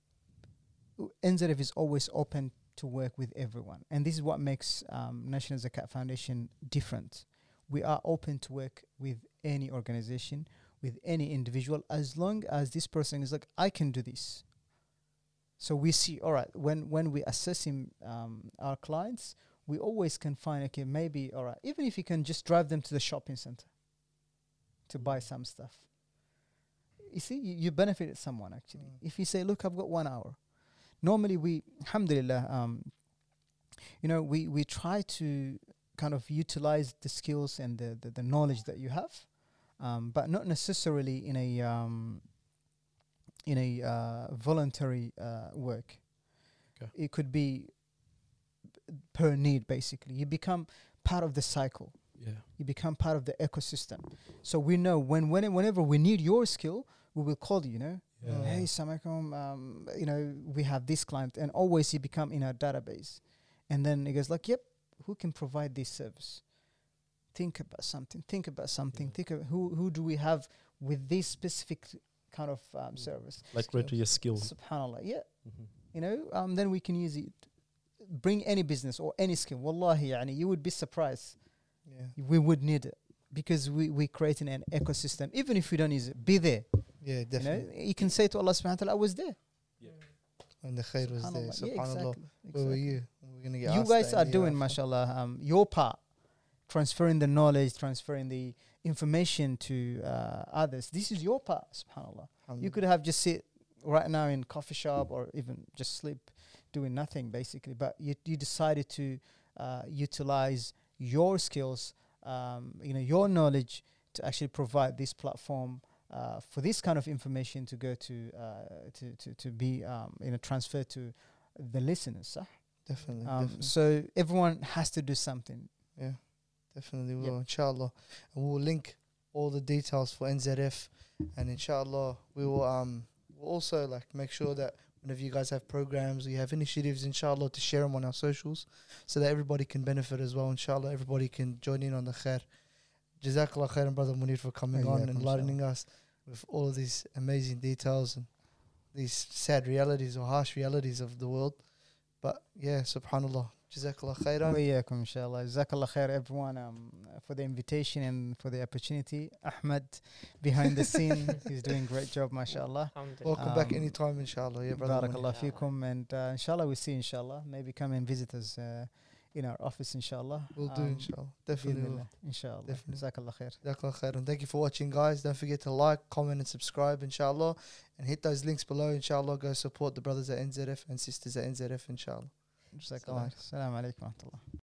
[SPEAKER 4] NZF is always open to work with everyone, and this is what makes um, National Zakat Foundation different. We are open to work with any organization, with any individual, as long as this person is like, I can do this. So we see, all right, when when we assessing um, our clients, we always can find, okay, maybe, all right, even if you can just drive them to the shopping center to buy some stuff. You see, you, you benefited someone actually.
[SPEAKER 3] Mm.
[SPEAKER 4] If you say, look, I've got one hour. Normally, we, alhamdulillah, um, you know, we, we try to kind of utilize the skills and the, the, the knowledge that you have, um, but not necessarily in a um, in a uh, voluntary uh, work.
[SPEAKER 2] Okay.
[SPEAKER 4] It could be per need, basically. You become part of the cycle
[SPEAKER 2] Yeah.
[SPEAKER 4] you become part of the ecosystem. So we know when, when whenever we need your skill, we will call you. You know,
[SPEAKER 3] Yeah.
[SPEAKER 4] hey, Samakum, um, you know, we have this client, and always you become in our database. And then it goes like, "Yep, who can provide this service? Think about something. Think about something.
[SPEAKER 2] Yeah.
[SPEAKER 4] Think of who who do we have with this specific kind of um, service?
[SPEAKER 2] Like
[SPEAKER 3] Skills.
[SPEAKER 2] rate your skills.
[SPEAKER 4] Subhanallah, yeah,
[SPEAKER 2] Mhm.
[SPEAKER 4] you know, um, then we can use it. Bring any business or any skill. Wallahi, yani, you would be surprised
[SPEAKER 3] Yeah.
[SPEAKER 4] we would need it because we we creating an ecosystem. Even if we don't use it, be there.
[SPEAKER 3] Yeah,
[SPEAKER 4] You
[SPEAKER 3] definitely.
[SPEAKER 4] know, you can say to Allah Subhanahu wa Taala, "I was there."
[SPEAKER 3] And the khair was there.
[SPEAKER 4] Subhanallah. Yeah,
[SPEAKER 3] Subhanallah.
[SPEAKER 4] exactly.
[SPEAKER 3] Where were you? We're gonna get
[SPEAKER 4] You guys are doing,
[SPEAKER 3] hereafter.
[SPEAKER 4] mashallah, um, your part, transferring the knowledge, transferring the information to uh, others. This is your part, subhanallah. You could have just sit right now in coffee shop or even just sleep, doing nothing basically. But you you decided to uh, utilize your skills, um, you know, your knowledge to actually provide this platform. Uh, for this kind of information to go to uh, to, to to be um, you know transferred to the listeners,
[SPEAKER 3] Definitely.
[SPEAKER 4] Um,
[SPEAKER 3] definitely.
[SPEAKER 4] so everyone has to do something.
[SPEAKER 3] Yeah, definitely
[SPEAKER 4] Yep.
[SPEAKER 3] will, inshallah. And we'll link all the details for NZF, and inshallah we will um we'll also like make sure that whenever you guys have programs or you have initiatives, inshallah, to share them on our socials so that everybody can benefit as well. Inshallah, everybody can join in on the khair. Jazakallah khairan, Brother Munir, for coming on
[SPEAKER 4] Hayyakum,
[SPEAKER 3] and enlightening us with all of these amazing details and these sad realities or harsh realities of the world. But yeah, subhanallah. Jazakallah khairan.
[SPEAKER 4] وإياكم إن شاء الله جزاك الله خير everyone um, for the invitation and for the opportunity Ahmed behind the scene <laughs> he's doing great job mashallah
[SPEAKER 5] Alhamdulillah.
[SPEAKER 3] Welcome back
[SPEAKER 4] Um,
[SPEAKER 3] anytime, inshallah. Yeah, brother.
[SPEAKER 4] بارك
[SPEAKER 3] Munir.
[SPEAKER 4] الله فيكم and uh, inshallah we see inshallah maybe come and visit us uh, in our office inshallah
[SPEAKER 3] We'll do,
[SPEAKER 4] Um,
[SPEAKER 3] inshallah. Definitely
[SPEAKER 4] بإذن
[SPEAKER 3] will.
[SPEAKER 4] الله. inshallah
[SPEAKER 3] Definitely.
[SPEAKER 4] جزاك الله خير
[SPEAKER 3] Jazakallah khairan. Thank you for watching, guys. Don't forget to like, comment, and subscribe, inshallah. And hit those links below, inshallah. Go support the brothers at NZF and sisters at NZF, inshallah.
[SPEAKER 4] جزاك. الله خير السلام عليكم ورحمة الله